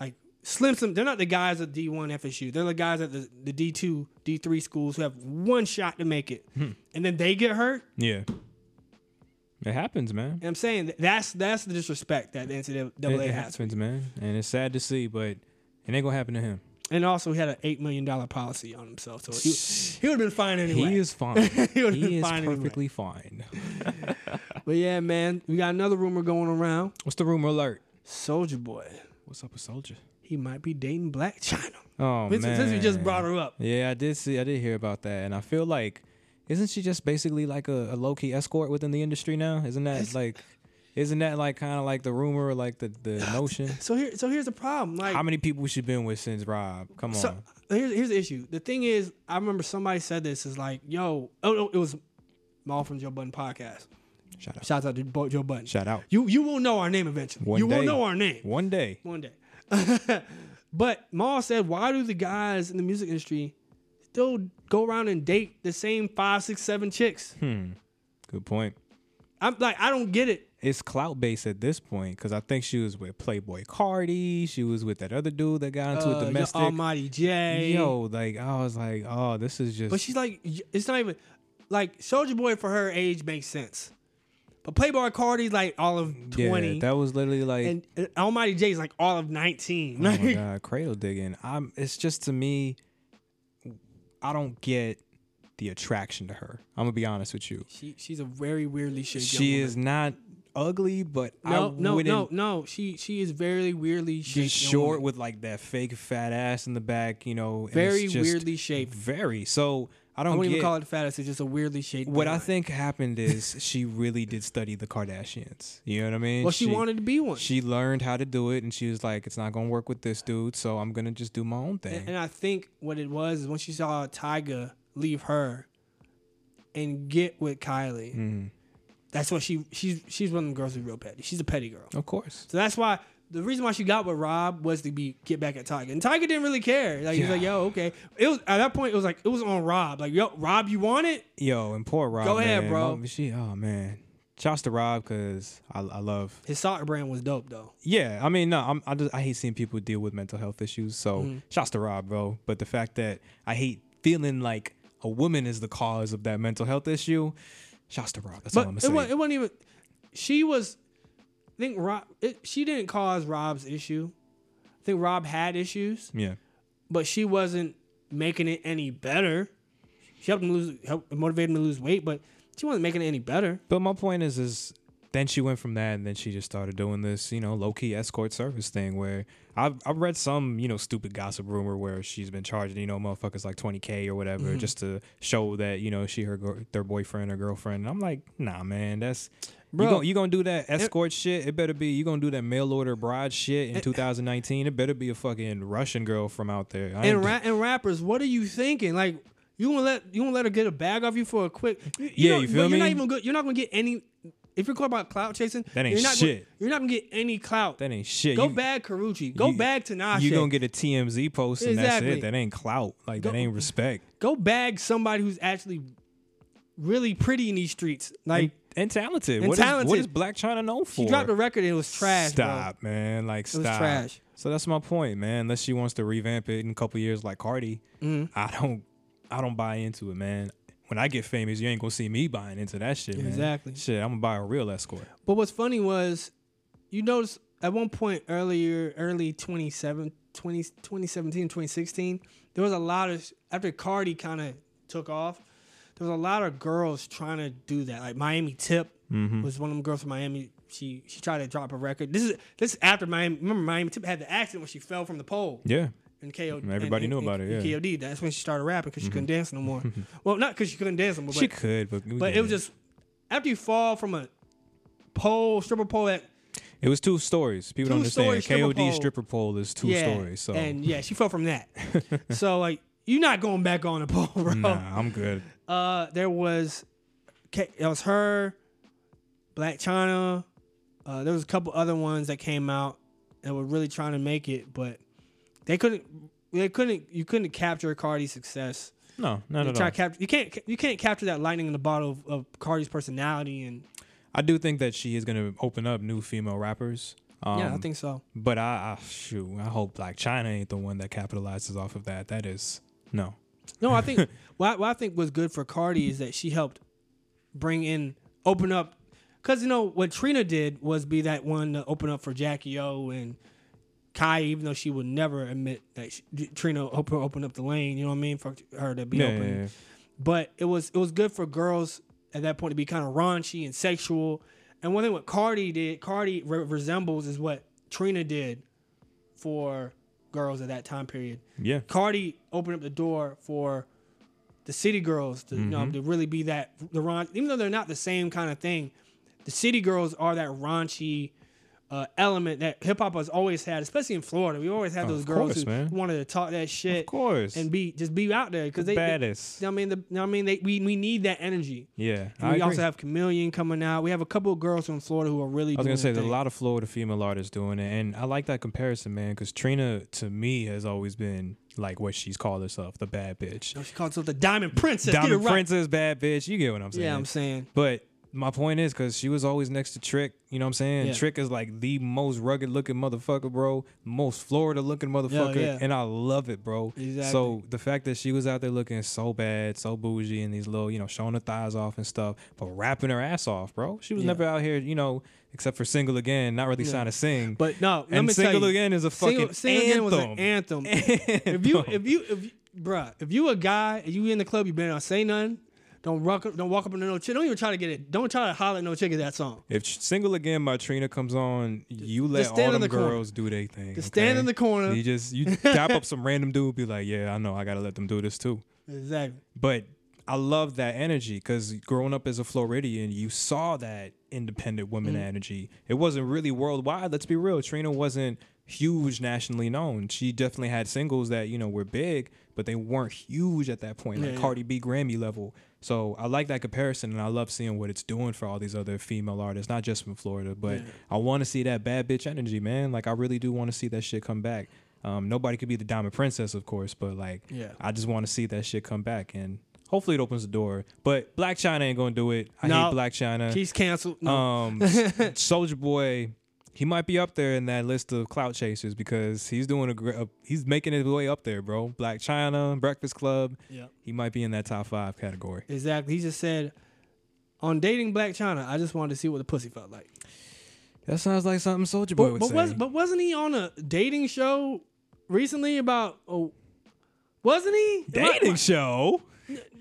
like slim slim they're not the guys at D1 FSU they're the guys at the, the D2 D3 schools who have one shot to make it Hmm. and then they get hurt Yeah. It happens, man. and I'm saying that's that's the disrespect that the NCAA It, it has happens, man. And it's sad to see, but it ain't gonna happen to him. and also he had an eight million dollar policy on himself so he, he would have been fine anyway *laughs* He is fine. He would've been he is anyway. perfectly fine. *laughs* but yeah man we got another rumor going around What's the rumor alert? Soulja Boy What's up with Soulja? he might be dating Blac Chyna Oh since, man. since we just brought her up Yeah, I did see. I did hear about that, and I feel like, isn't she just basically like a, a low key escort within the industry now? Isn't that like, isn't that like kind of like the rumor, or like the the *sighs* notion? so here so here's the problem like How many people she been with since Rob? Come on. So here's here's the issue. The thing is, I remember somebody said this is like, yo, oh no, it was Mal from Joe Budden podcast. Shout out. Shouts out to Joe Budden. Shout out. You you will know our name eventually. One you will day. know our name One day. one day. *laughs* but Mal said, why do the guys in the music industry still go around and date the same five, six, seven chicks? Hmm. Good point. I'm like, I don't get it. It's clout based at this point because I think she was with Playboi Carti. She was with that other dude that got into Uh, a domestic. Almighty Jay. Yo, like I was like, oh, this is just. But she's like, it's not even like Soulja Boy for her age makes sense. But Playboi Carti's like all of twenty. yeah, that was literally like. and, and Almighty Jay is like all of nineteen. Oh my *laughs* god, cradle digging. I'm. It's just to me, I don't get the attraction to her. I'm gonna be honest with you. she she's a very weirdly shaped. She is not ugly, but No, I no, no, no. She she is very weirdly shaped. She's short woman. with like that fake fat ass in the back, you know. very weirdly shaped. Very. So I I don't won't get. even call it fattest. It's just a weirdly shaped. what I think happened *laughs* is she really did study the Kardashians. You know what I mean? Well, she, wanted to be one, She learned how to do it, and she was like, "It's not gonna work with this dude, so I'm gonna just do my own thing." and, and I think what it was is when she saw Tyga leave her and get with Kylie. Mhm. That's what she she's she's one of the girls who's real petty. She's a petty girl. Of course. So that's why the reason why she got with Rob was to be get back at Tyga, and Tyga didn't really care. Like he's Yeah. like, "Yo, okay." It was at that point. It was like it was on Rob. Like, "Yo, Rob, you want it?" Yo, and poor Rob. Go ahead, man. bro. Mom, She, oh man, shouts to Rob because I, I love. His soccer brand was dope though. Yeah, I mean, no, I'm, I just I hate seeing people deal with mental health issues. So Mm-hmm. shouts to Rob, bro. But the fact that I hate feeling like a woman is the cause of that mental health issue, shouts to Rob. That's all But I'm it, gonna wa- say. it wasn't even. She was. I think Rob. It, she didn't cause Rob's issue. I think Rob had issues, yeah. but she wasn't making it any better. She helped him lose, helped motivate him to lose weight, but she wasn't making it any better. But my point is, is then she went from that, and then she just started doing this, you know, low key escort service thing. Where I've I've read some, you know, stupid gossip rumor where she's been charging, you know, motherfuckers like twenty k or whatever, Mm-hmm. just to show that you know she her their boyfriend or girlfriend. And I'm like, nah, man, that's. Bro. you gonna, you gonna do that escort shit? It better be you gonna do that mail order bride shit in 2019. It better be a fucking Russian girl from out there. I And ra- and rappers, what are you thinking? Like you gonna let you gonna let her get a bag off you for a quick? You, Yeah, know, you feel but You're not even good. You're not gonna get any. If you're caught about clout chasing, That ain't you're not shit. Gonna, you're not gonna get any clout. that ain't shit. Go You- bag Karrueche. Go you- bag Tinashe. You gonna get a TMZ post and Exactly. that's it. That ain't clout. Like Go- that ain't respect. Go bag somebody who's actually really pretty in these streets. Like and, and talented. and What is- what talented. is Blac Chyna known for? she dropped a record and it was trash. bro. Stop, man. Like was stop. trash. So that's my point, man. Unless she wants to revamp it in a couple years like Cardi, Mm-hmm. I don't I don't buy into it, man. When I get famous, you ain't gonna see me buying into that shit, man. Exactly. Shit, I'm gonna buy a real escort. But what's funny was, you notice at one point earlier, early 27, 20, 2017, 2016, there was a lot of, after Cardi kind of took off, there was a lot of girls trying to do that. Like Miami Tip Mm-hmm. was one of them girls from Miami. She she tried to drop a record. This is this is after Miami. Remember Miami Tip had the accident when she fell from the pole. Yeah. And KO, Everybody and- knew and- about it, yeah. KOD. That's when she started rapping because *laughs* she couldn't dance no more. well, not because she couldn't dance no more, but she could, but but it was just after you fall from a pole, stripper pole that it was two stories. People don't understand. stripper KOD pole. stripper pole is two yeah, stories. So and yeah, she fell from that. *laughs* so like you're not going back on the pole, bro. nah, I'm good. Uh, there was, it was her, Blac Chyna. Uh, there was a couple other ones that came out that were really trying to make it, but they couldn't. They couldn't. You couldn't capture Cardi's success. No, not You at all. to capture. You can't. You can't capture that lightning in the bottle of, of Cardi's personality and I do think that she is gonna open up new female rappers. Um, yeah, I think so. But I, I shoot, I hope Black China ain't the one that capitalizes off of that. That is no. No, I think *laughs* what, I, what I think was good for Cardi is that she helped bring in, open up, because you know what Trina did was be that one to open up for Jacki-O and Khia, even though she would never admit that she, Trina open opened up the lane. You know what I mean for her to be Yeah, open. yeah, yeah. But it was it was good for girls at that point to be kind of raunchy and sexual. And one thing what Cardi did, Cardi re- resembles is what Trina did for girls at that time period. Yeah. Cardi opened up the door for the city girls to you know Mm-hmm. to really be that the raunch, even though they're not the same kind of thing. The city girls are that raunchy uh, element that hip hop has always had, especially in Florida. We always had Of those girls course, who wanted to talk that shit Of course. and be just be out there because they, they baddest. I mean, the, I mean, they, we we need that energy. yeah. And we also have Chameleon coming out. We have a couple of girls from Florida who are really. I was gonna say there's a lot of Florida female artists doing it, and I like that comparison, man. Because Trina, to me, has always been like what she's called herself, the bad bitch, No, she calls herself the Diamond Princess. Diamond right. princess, bad bitch. You get what I'm saying? Yeah, I'm saying. But my point is because she was always next to Trick. You know what I'm saying? Yeah. Trick is like the most rugged looking motherfucker, bro. Most Florida looking motherfucker, yeah. and I love it, bro. Exactly. So the fact that she was out there looking so bad, so bougie, and these little, you know, showing her thighs off and stuff, but rapping her ass off, bro. She was Yeah. never out here, you know, except for single again, not really Yeah. trying to sing. But no, let and me single tell you, again is a fucking Single, Single Again was an anthem. anthem. *laughs* if you, if you, if you, bruh, if you a guy and you in the club, you better not say nothing. Don't rock up, don't walk up to no chick. Don't even try to get it. Don't try to holler at no chick at that song. If single again by Trina comes on, you let all them the corner. girls do their thing. Just stand in the corner. You just you *laughs* tap up some random dude, be like, yeah, I know, I gotta let them do this too. Exactly. But I love that energy because growing up as a Floridian, you saw that independent woman Mm-hmm. energy. It wasn't really worldwide. Let's be real. Trina wasn't huge nationally known. She definitely had singles that you know were big, but they weren't huge at that point, like Yeah, yeah. Cardi B Grammy level. So I like that comparison, and I love seeing what it's doing for all these other female artists, not just from Florida. But Yeah. I want to see that bad bitch energy, man. Like I really do want to see that shit come back. Um, nobody could be the Diamond Princess, of course, but like Yeah. I just want to see that shit come back, and hopefully it opens the door. But Blac Chyna ain't gonna do it. I No. hate Blac Chyna. He's canceled. No. Um, *laughs* Soulja Boy, He might be up there in that list of clout chasers because he's doing a great. He's making his way up there, bro. Blac Chyna, Breakfast Club. Yeah. He might be in that top five category. Exactly. He just said, on dating Blac Chyna, I just wanted to see what the pussy felt like. That sounds like something Soulja Boy But, would but say. was but wasn't he on a dating show recently about? Oh, wasn't he dating show.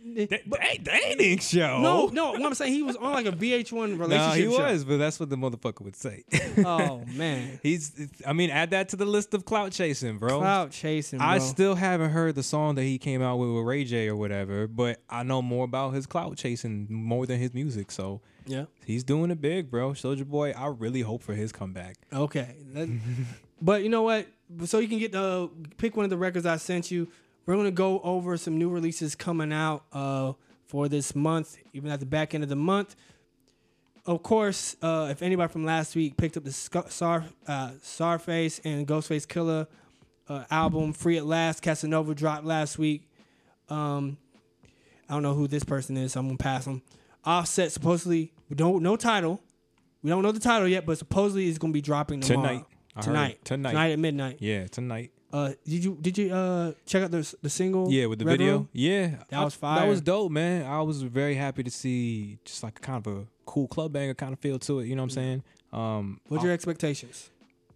But- Da- dating show. no, no. What I'm saying, he was on like a VH1 relationship No, he show. was, but that's what the motherfucker would say. Oh *laughs* man, He's. I mean, add that to the list of clout chasing, bro. clout chasing. Bro. I still haven't heard the song that he came out with with Ray J or whatever, but I know more about his clout chasing more than his music. So yeah. he's doing it big, bro. Soulja Boy, I really hope for his comeback. Okay. That- *laughs* but you know what? So you can get the pick one of the records I sent you. We're gonna go over some new releases coming out uh, for this month, even at the back end of the month. Of course, uh, if anybody from last week picked up the Scar, Sar, uh, Sarface and Ghostface Killah uh, album, Free at Last, Casanova dropped last week. Um, I don't know who this person is, so I'm gonna pass them. Offset supposedly we don't no title. We don't know the title yet, but supposedly it's gonna be dropping tomorrow. Tonight. Tonight. Tonight. Tonight at midnight. Yeah, tonight. Uh, did you did you uh check out the the single? Yeah, with the Red video. Room? Yeah, That I- was That was dope, man. I was very happy to see just like kind of a cool club banger kind of feel to it. You know what I'm saying? Um, What's your expectations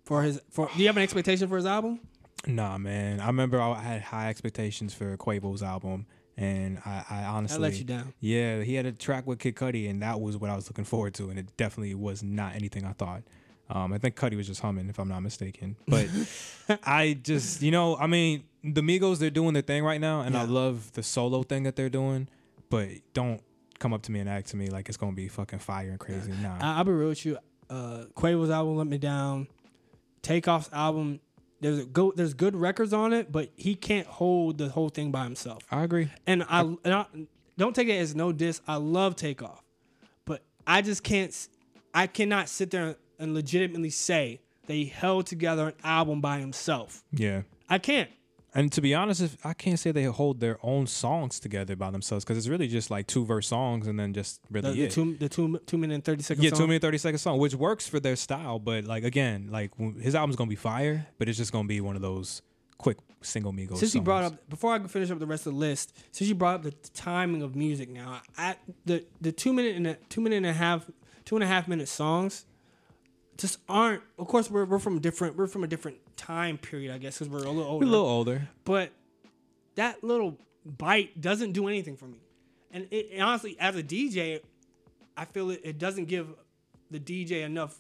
for his? For do you have an expectation for his album? Nah, man. I remember I had high expectations for Quavo's album, and I, I honestly I let you down. Yeah, he had a track with Kid Cudi, and that was what I was looking forward to, and it definitely was not anything I thought. Um, I think Cudi was just humming, if I'm not mistaken. *laughs* But I just, you know, I mean, the Migos they're doing their thing right now, and I love the solo thing that they're doing. But don't come up to me and act to me like it's gonna be fucking fire and crazy. Nah, I, I'll be real with you. Uh, Quavo's album let me down. Takeoff's album, there's a go, there's good records on it, but he can't hold the whole thing by himself. I agree. And I, and I don't take it as no diss. I love Takeoff, but I just can't. I cannot sit there and legitimately say that he held together an album by himself. Yeah. I can't. And to be honest, if I can't say they hold their own songs together by themselves because it's really just like two verse songs and then just really the it. two, the two, two minute and thirty second. yeah, song. two minute thirty second song, which works for their style. But like again, like his album's gonna be fire, but it's just gonna be one of those quick single Migos. Since you brought up before I can finish up the rest of the list, since you brought up the timing of music now, I, the the two minute and a two minute and a half two and a half minute songs just aren't. Of course, we're we're from different we're from a different time period, I guess, because we're a little older. We're a little older. but that little bite doesn't do anything for me. And it, and honestly, as a DJ, I feel it, it doesn't give the DJ enough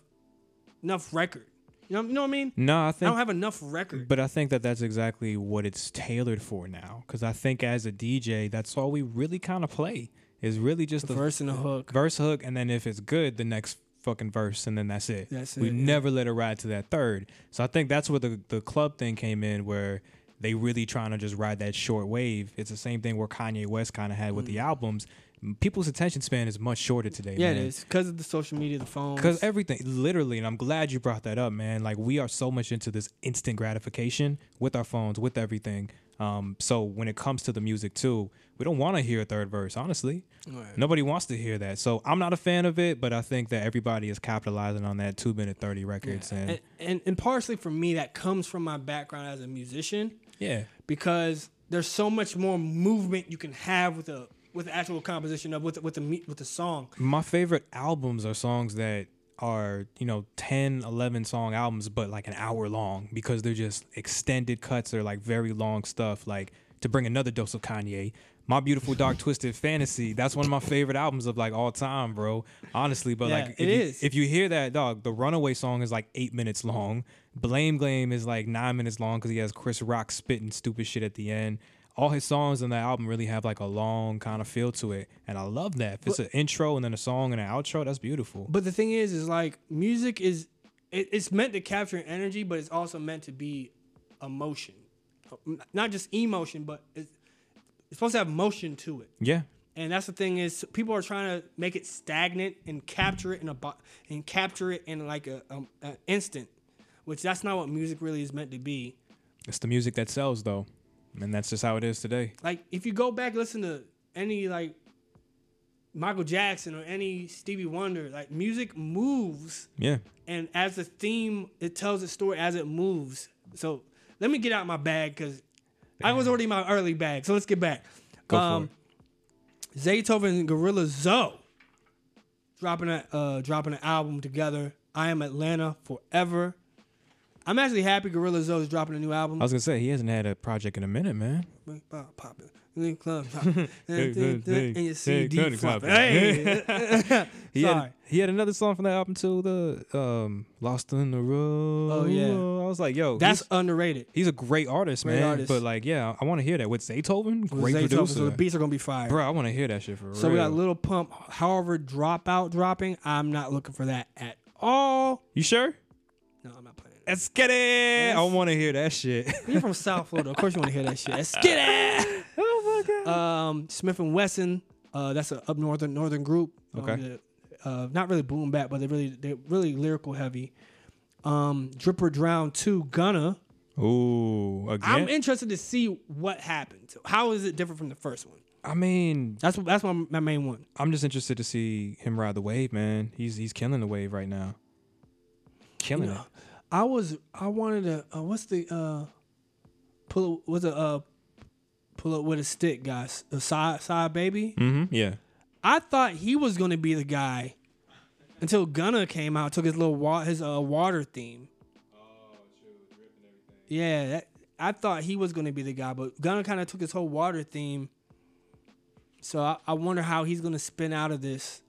enough record. You know, you know what I mean? No, I think I don't have enough record. But I think that that's exactly what it's tailored for now. Because I think as a DJ, that's all we really kind of play is really just the the verse and the hook. verse hook, and then if it's good, the next fucking verse, and then that's it. That's we yeah. never let it ride to that third. So I think that's where the the club thing came in, where they really trying to just ride that short wave. It's the same thing where Kanye West kind of had with the albums. People's attention span is much shorter today. Mm. Yeah, man. it is because of the social media, the phones. Because everything, literally, and I'm glad you brought that up, man. Like we are so much into this instant gratification with our phones, with everything. Um, so when it comes to the music too, we don't want to hear a third verse. Honestly, Right. nobody wants to hear that. So I'm not a fan of it, but I think that everybody is capitalizing on that two minute thirty records, and and, and and partially for me, that comes from my background as a musician yeah, because there's so much more movement you can have with a with the actual composition of with with the with the song. my favorite albums are songs that are you know 10 11 song albums but like an hour long because they're just extended cuts or like very long stuff like to bring another dose of kanye. My beautiful dark *laughs* twisted fantasy that's one of my favorite albums of like all time bro honestly. But Yeah, like if it you, is. if you hear that dog the runaway song is like eight minutes long. Blame blame is like nine minutes long because he has chris rock spitting stupid shit at the end all his songs on that album really have like a long kind of feel to it, and I love that. If it's an intro and then a song and an outro, that's beautiful. But the thing is, is like music is it, it's meant to capture energy, but it's also meant to be emotion, not just emotion, but it's, it's supposed to have motion to it. Yeah, And that's the thing is people are trying to make it stagnant and capture it in a bo- and capture it in like a, um an instant, which that's not what music really is meant to be. it's the music that sells though, and that's just how it is today. Like if you go back and listen to any like Michael Jackson or any Stevie Wonder. Like music moves, Yeah. and as the theme, it tells the story as it moves. So let me get out my bag because I was already in my early bag. So let's get back. Go Um, Zaytoven and Gorilla Zoe dropping a uh, dropping an album together. I am Atlanta forever. I'm actually happy Gorilla Zoe is dropping a new album. I was gonna say he hasn't had a project in a minute, man. Pop- popping. In the club. Hey, *laughs* hey, and your *laughs* hey, CD flopping. hey. Hey, He sorry. had he had another song from that album too, the um Lost in the Road. Oh, yeah. I was like, yo, That's underrated. he's a great artist, Great man. artist. But like, yeah, I want to hear that with Zaytoven. Great Zaytoven, producer, So the beats are gonna be fire. bro. I want to hear that shit for So real. So we got Lil Pump. However, dropout dropping. I'm not looking for that at all. you sure? Let's get it. I want to hear that shit. You're from South Florida. Of course you want to hear that shit. Let's get it. oh my god. Um, Smith and Wesson. Uh, that's a up northern northern group. Um, Okay. uh, not really boom bap, but they're really they're really lyrical heavy. Um, Drip or Drown Two Gunna. Ooh, again. I'm interested to see what happened. How is it different from the first one? I mean, That's that's my, my main one. I'm just interested to see him ride the wave, man. He's he's killing the wave right now. Killing You know, it. I was I wanted to uh, what's the uh pull was it uh pull up with a stick guys a side side baby. Mm-hmm. Yeah. I thought he was gonna be the guy until Gunna came out took his little wa- his uh water theme. Oh, true, ripping everything. yeah, that, I thought he was gonna be the guy, but Gunna kind of took his whole water theme. So I, I wonder how he's gonna spin out of this.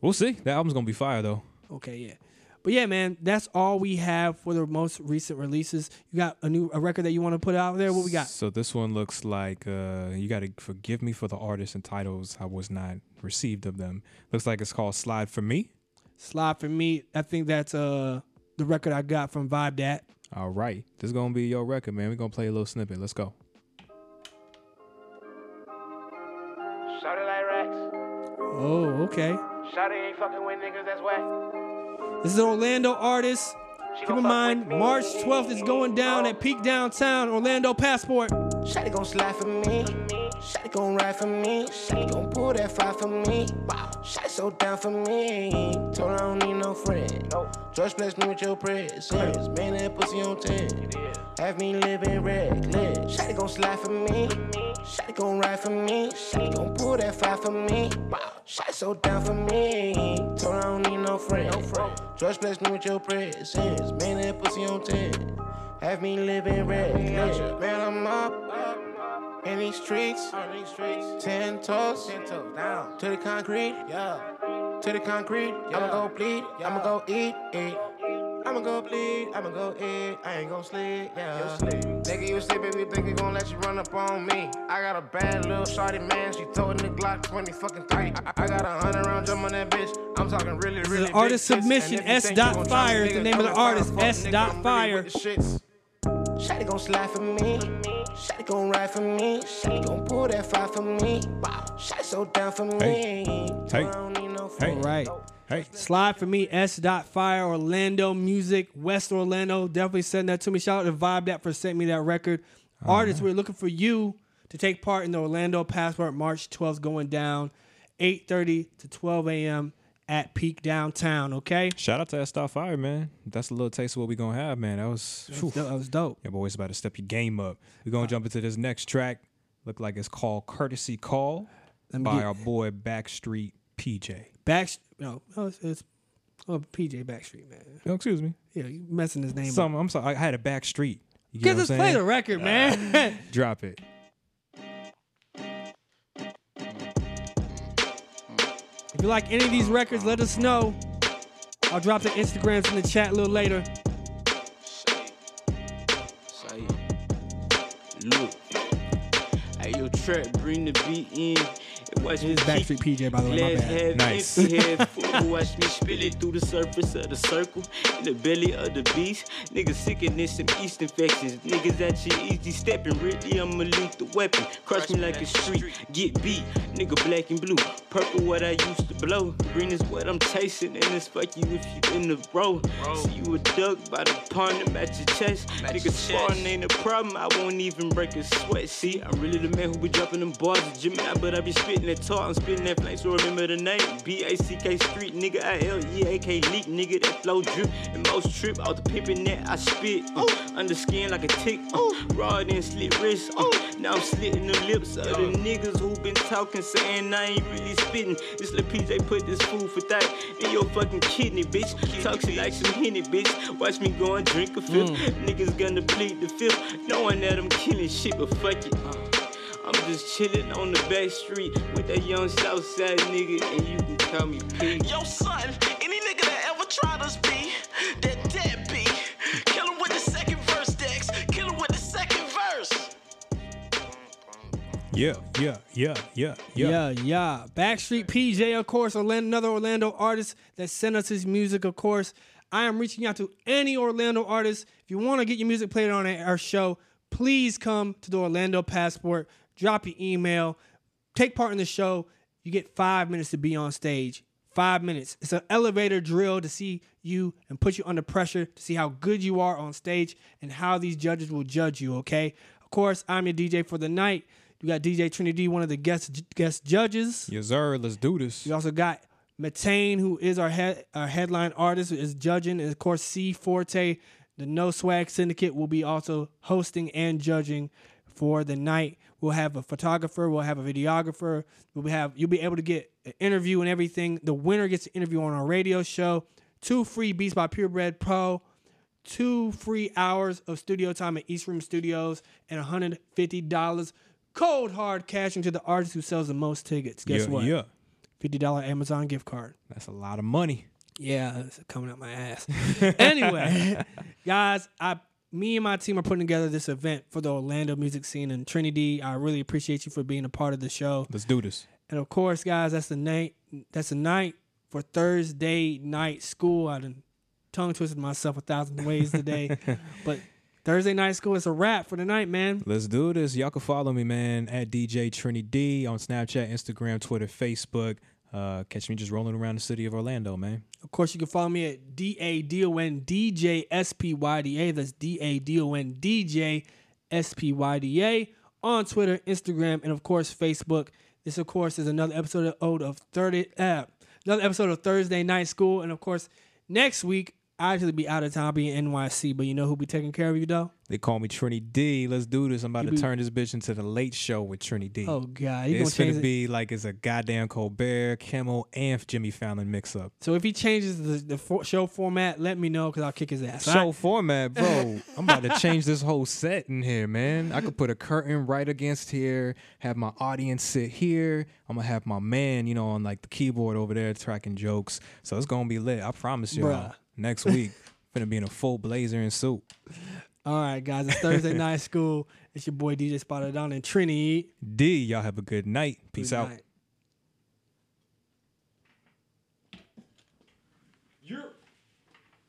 We'll see. That album's gonna be fire though. Okay, yeah. But yeah, man, that's all we have for the most recent releases. You got a new a record that you want to put out there? What we got? So this one looks like uh, you got to forgive me for the artists and titles I was not received of them. Looks like it's called Slide for Me. Slide for me. I think that's uh the record I got from Vibe That. All right, this is gonna be your record, man. We're gonna play a little snippet. Let's go. Shout it like racks. Oh, okay. Shout it ain't fucking with niggas that's whack. This is an Orlando artist. Keep in mind. March 12th is going down at Peak Downtown, Orlando Passport. Shotty gon' slide for me. Shotty gon' ride for me. Shotty gon' pull that fire for me. Wow. Shotty so down for me. Told her I don't need no friend. Just bless me with your presence. Man, that pussy on 10. Have me living reckless. Shotty gon' slide for me. Shotty gon' ride for me. Shotty gon' pull that fire for me. Wow. So down for me. Told her I don't need no friend. Just bless me with your presence. Man, that pussy on 10. Have me living reckless. Man, I'm up in these streets. Ten toes, down to the concrete. Yeah, to the concrete. I'ma go bleed. I'ma go eat. Eat. I'ma go bleed. I'ma go eat. I ain't gon' sleep. Yeah. Sleep. Nigga, you sleep if you think you gon' let you run up on me. I got a bad little shorty man. She told the Glock 20 fucking 30. I, I got a hundred round drum on that bitch. I'm talking really, really. big artist submission, And if you S. Dot Fire is the name of the artist, S. Dot nigga, I'm really Fire. the. Shotty gon' slide for me. Shotty gon' ride for me. Shotty gon' pull that fire for me. Wow. Shotty so down for me. Hey. Hey. I don't need no Hey. friend. Right. Hey, Slide for me, S. Dot Fire, Orlando Music, West Orlando. Definitely send that to me. Shout out to Vibe That for sending me that record. Artists, we're looking for you to take part in the Orlando Passport March 12th going down, 8:30 to 12 a.m. at Peak Downtown. Okay, shout out to S. Fire, man. That's a little taste of what we're gonna have, man. That was. that was dope. Your boy's about to step your game up. We're gonna uh, jump into this next track. Look like it's called Courtesy Call by get- our boy Backstreet PJ. Back, no, oh, it's, it's oh, PJ Backstreet, man. Oh, excuse me. Yeah, you messing his name up. I'm sorry. I had a Backstreet. You get Get what us play the record, man. *laughs* Drop it. if you like any of these records, let us know. I'll drop the Instagrams in the chat a little later. Say, look. Hey, yo, trap, bring the beat in. And watch me It is Backstreet PJ, by the way. My Glass bad. Nice. empty, half full. Watch me spill it through the surface of the circle. In the belly of the beast. Niggas sick in this some yeast infections. Niggas at you easy stepping. Really, I'm a lethal weapon. Crush me like a street. Get beat. Nigga black and blue. Purple what I used to blow. Green is what I'm chasing. And it's fuck you if you in the row. See you a duck by the pond and at your chest. Niggas sparring ain't a problem. I won't even break a sweat. See, I'm really the man who be dropping them bars. Gemini, but I be spitting that talk. I'm spitting that flame, so remember the name. B A C K Street, nigga. I L E A K leak, nigga. That flow drip. And most trip out the pimpin' that I spit. Uh, under skin like a tick. Uh, raw then slit wrist. Uh, now I'm slitting the lips of the niggas who been talking, saying I ain't really spitting. This little PJ put this food for thought in your fucking kidney, bitch. Shit like some henny, bitch. Watch me go and drink a fifth. Niggas gonna plead the fifth, knowing that I'm killing shit, but fuck it. Uh, I'm just chillin' on the back street with that young Southside nigga, and you can call me P. Yo, son, any nigga that ever tried us be, that deadbeat. Kill him with the second verse, Dex. Kill him with the second verse. Yeah, yeah, yeah, yeah, yeah. Yeah, yeah. Backstreet PJ, of course, Orlando, another Orlando artist that sent us his music, of course. I am reaching out to any Orlando artist. If you want to get your music played on our show, please come to the Orlando Passport, drop your email, take part in the show. You get five minutes to be on stage. Five minutes. It's an elevator drill to see you and put you under pressure to see how good you are on stage and how these judges will judge you, okay? Of course, I'm your DJ for the night. You got DJ Trinity, one of the guest guest judges. Yes, sir. Let's do this. We also got Matane, who is our head our headline artist, is judging, and of course C Forte, the No Swag Syndicate, will be also hosting and judging for the night. We'll have a photographer, we'll have a videographer, we'll have you'll be able to get an interview and everything. The winner gets an interview on our radio show. Two free Beats by Purebred Pro, two free hours of studio time at East Room Studios, and $150 cold hard cash into the artist who sells the most tickets. Guess yeah, what? Yeah. fifty dollar Amazon gift card. That's a lot of money. Yeah, it's coming out my ass. *laughs* anyway, guys, I me and my team are putting together this event for the Orlando music scene and Trinity. I really appreciate you for being a part of the show. Let's do this. And of course, guys, that's the night. That's the night for Thursday night school. I done tongue twisted myself a thousand ways today, *laughs* but Thursday night school is a wrap for the night, man. Let's do this. Y'all can follow me, man, at DJ Trinity D on Snapchat, Instagram, Twitter, Facebook. Uh, catch me just rolling around the city of Orlando, man. Of course, you can follow me at D A D O N D J S P Y D A. That's D A D O N D J S P Y D A on Twitter, Instagram, and of course Facebook. This, of course, is another episode of of thirty. Uh, another episode of Thursday Night School, and of course, next week I actually be out of town, be in NYC. But you know who be taking care of you though? They call me Trini D. Let's do this. I'm about You to be- turn this bitch into the late show with Trini D. Oh God, you gonna it's gonna it. be like it's a goddamn Colbert, Kimmel, and Jimmy Fallon mix up. so if he changes the, the for, show format, let me know because I'll kick his ass. Show format, bro. *laughs* I'm about to change this whole set in here, man. I could put a curtain right against here, have my audience sit here. I'm gonna have my man, you know, on like the keyboard over there tracking jokes. So it's gonna be lit. I promise y'all. Bruh. Next *laughs* week, finna be in a full blazer and suit. All right, guys, it's Thursday *laughs* night school. It's your boy DJ Spotted on and Trini. D, y'all have a good night. Peace Good out. night.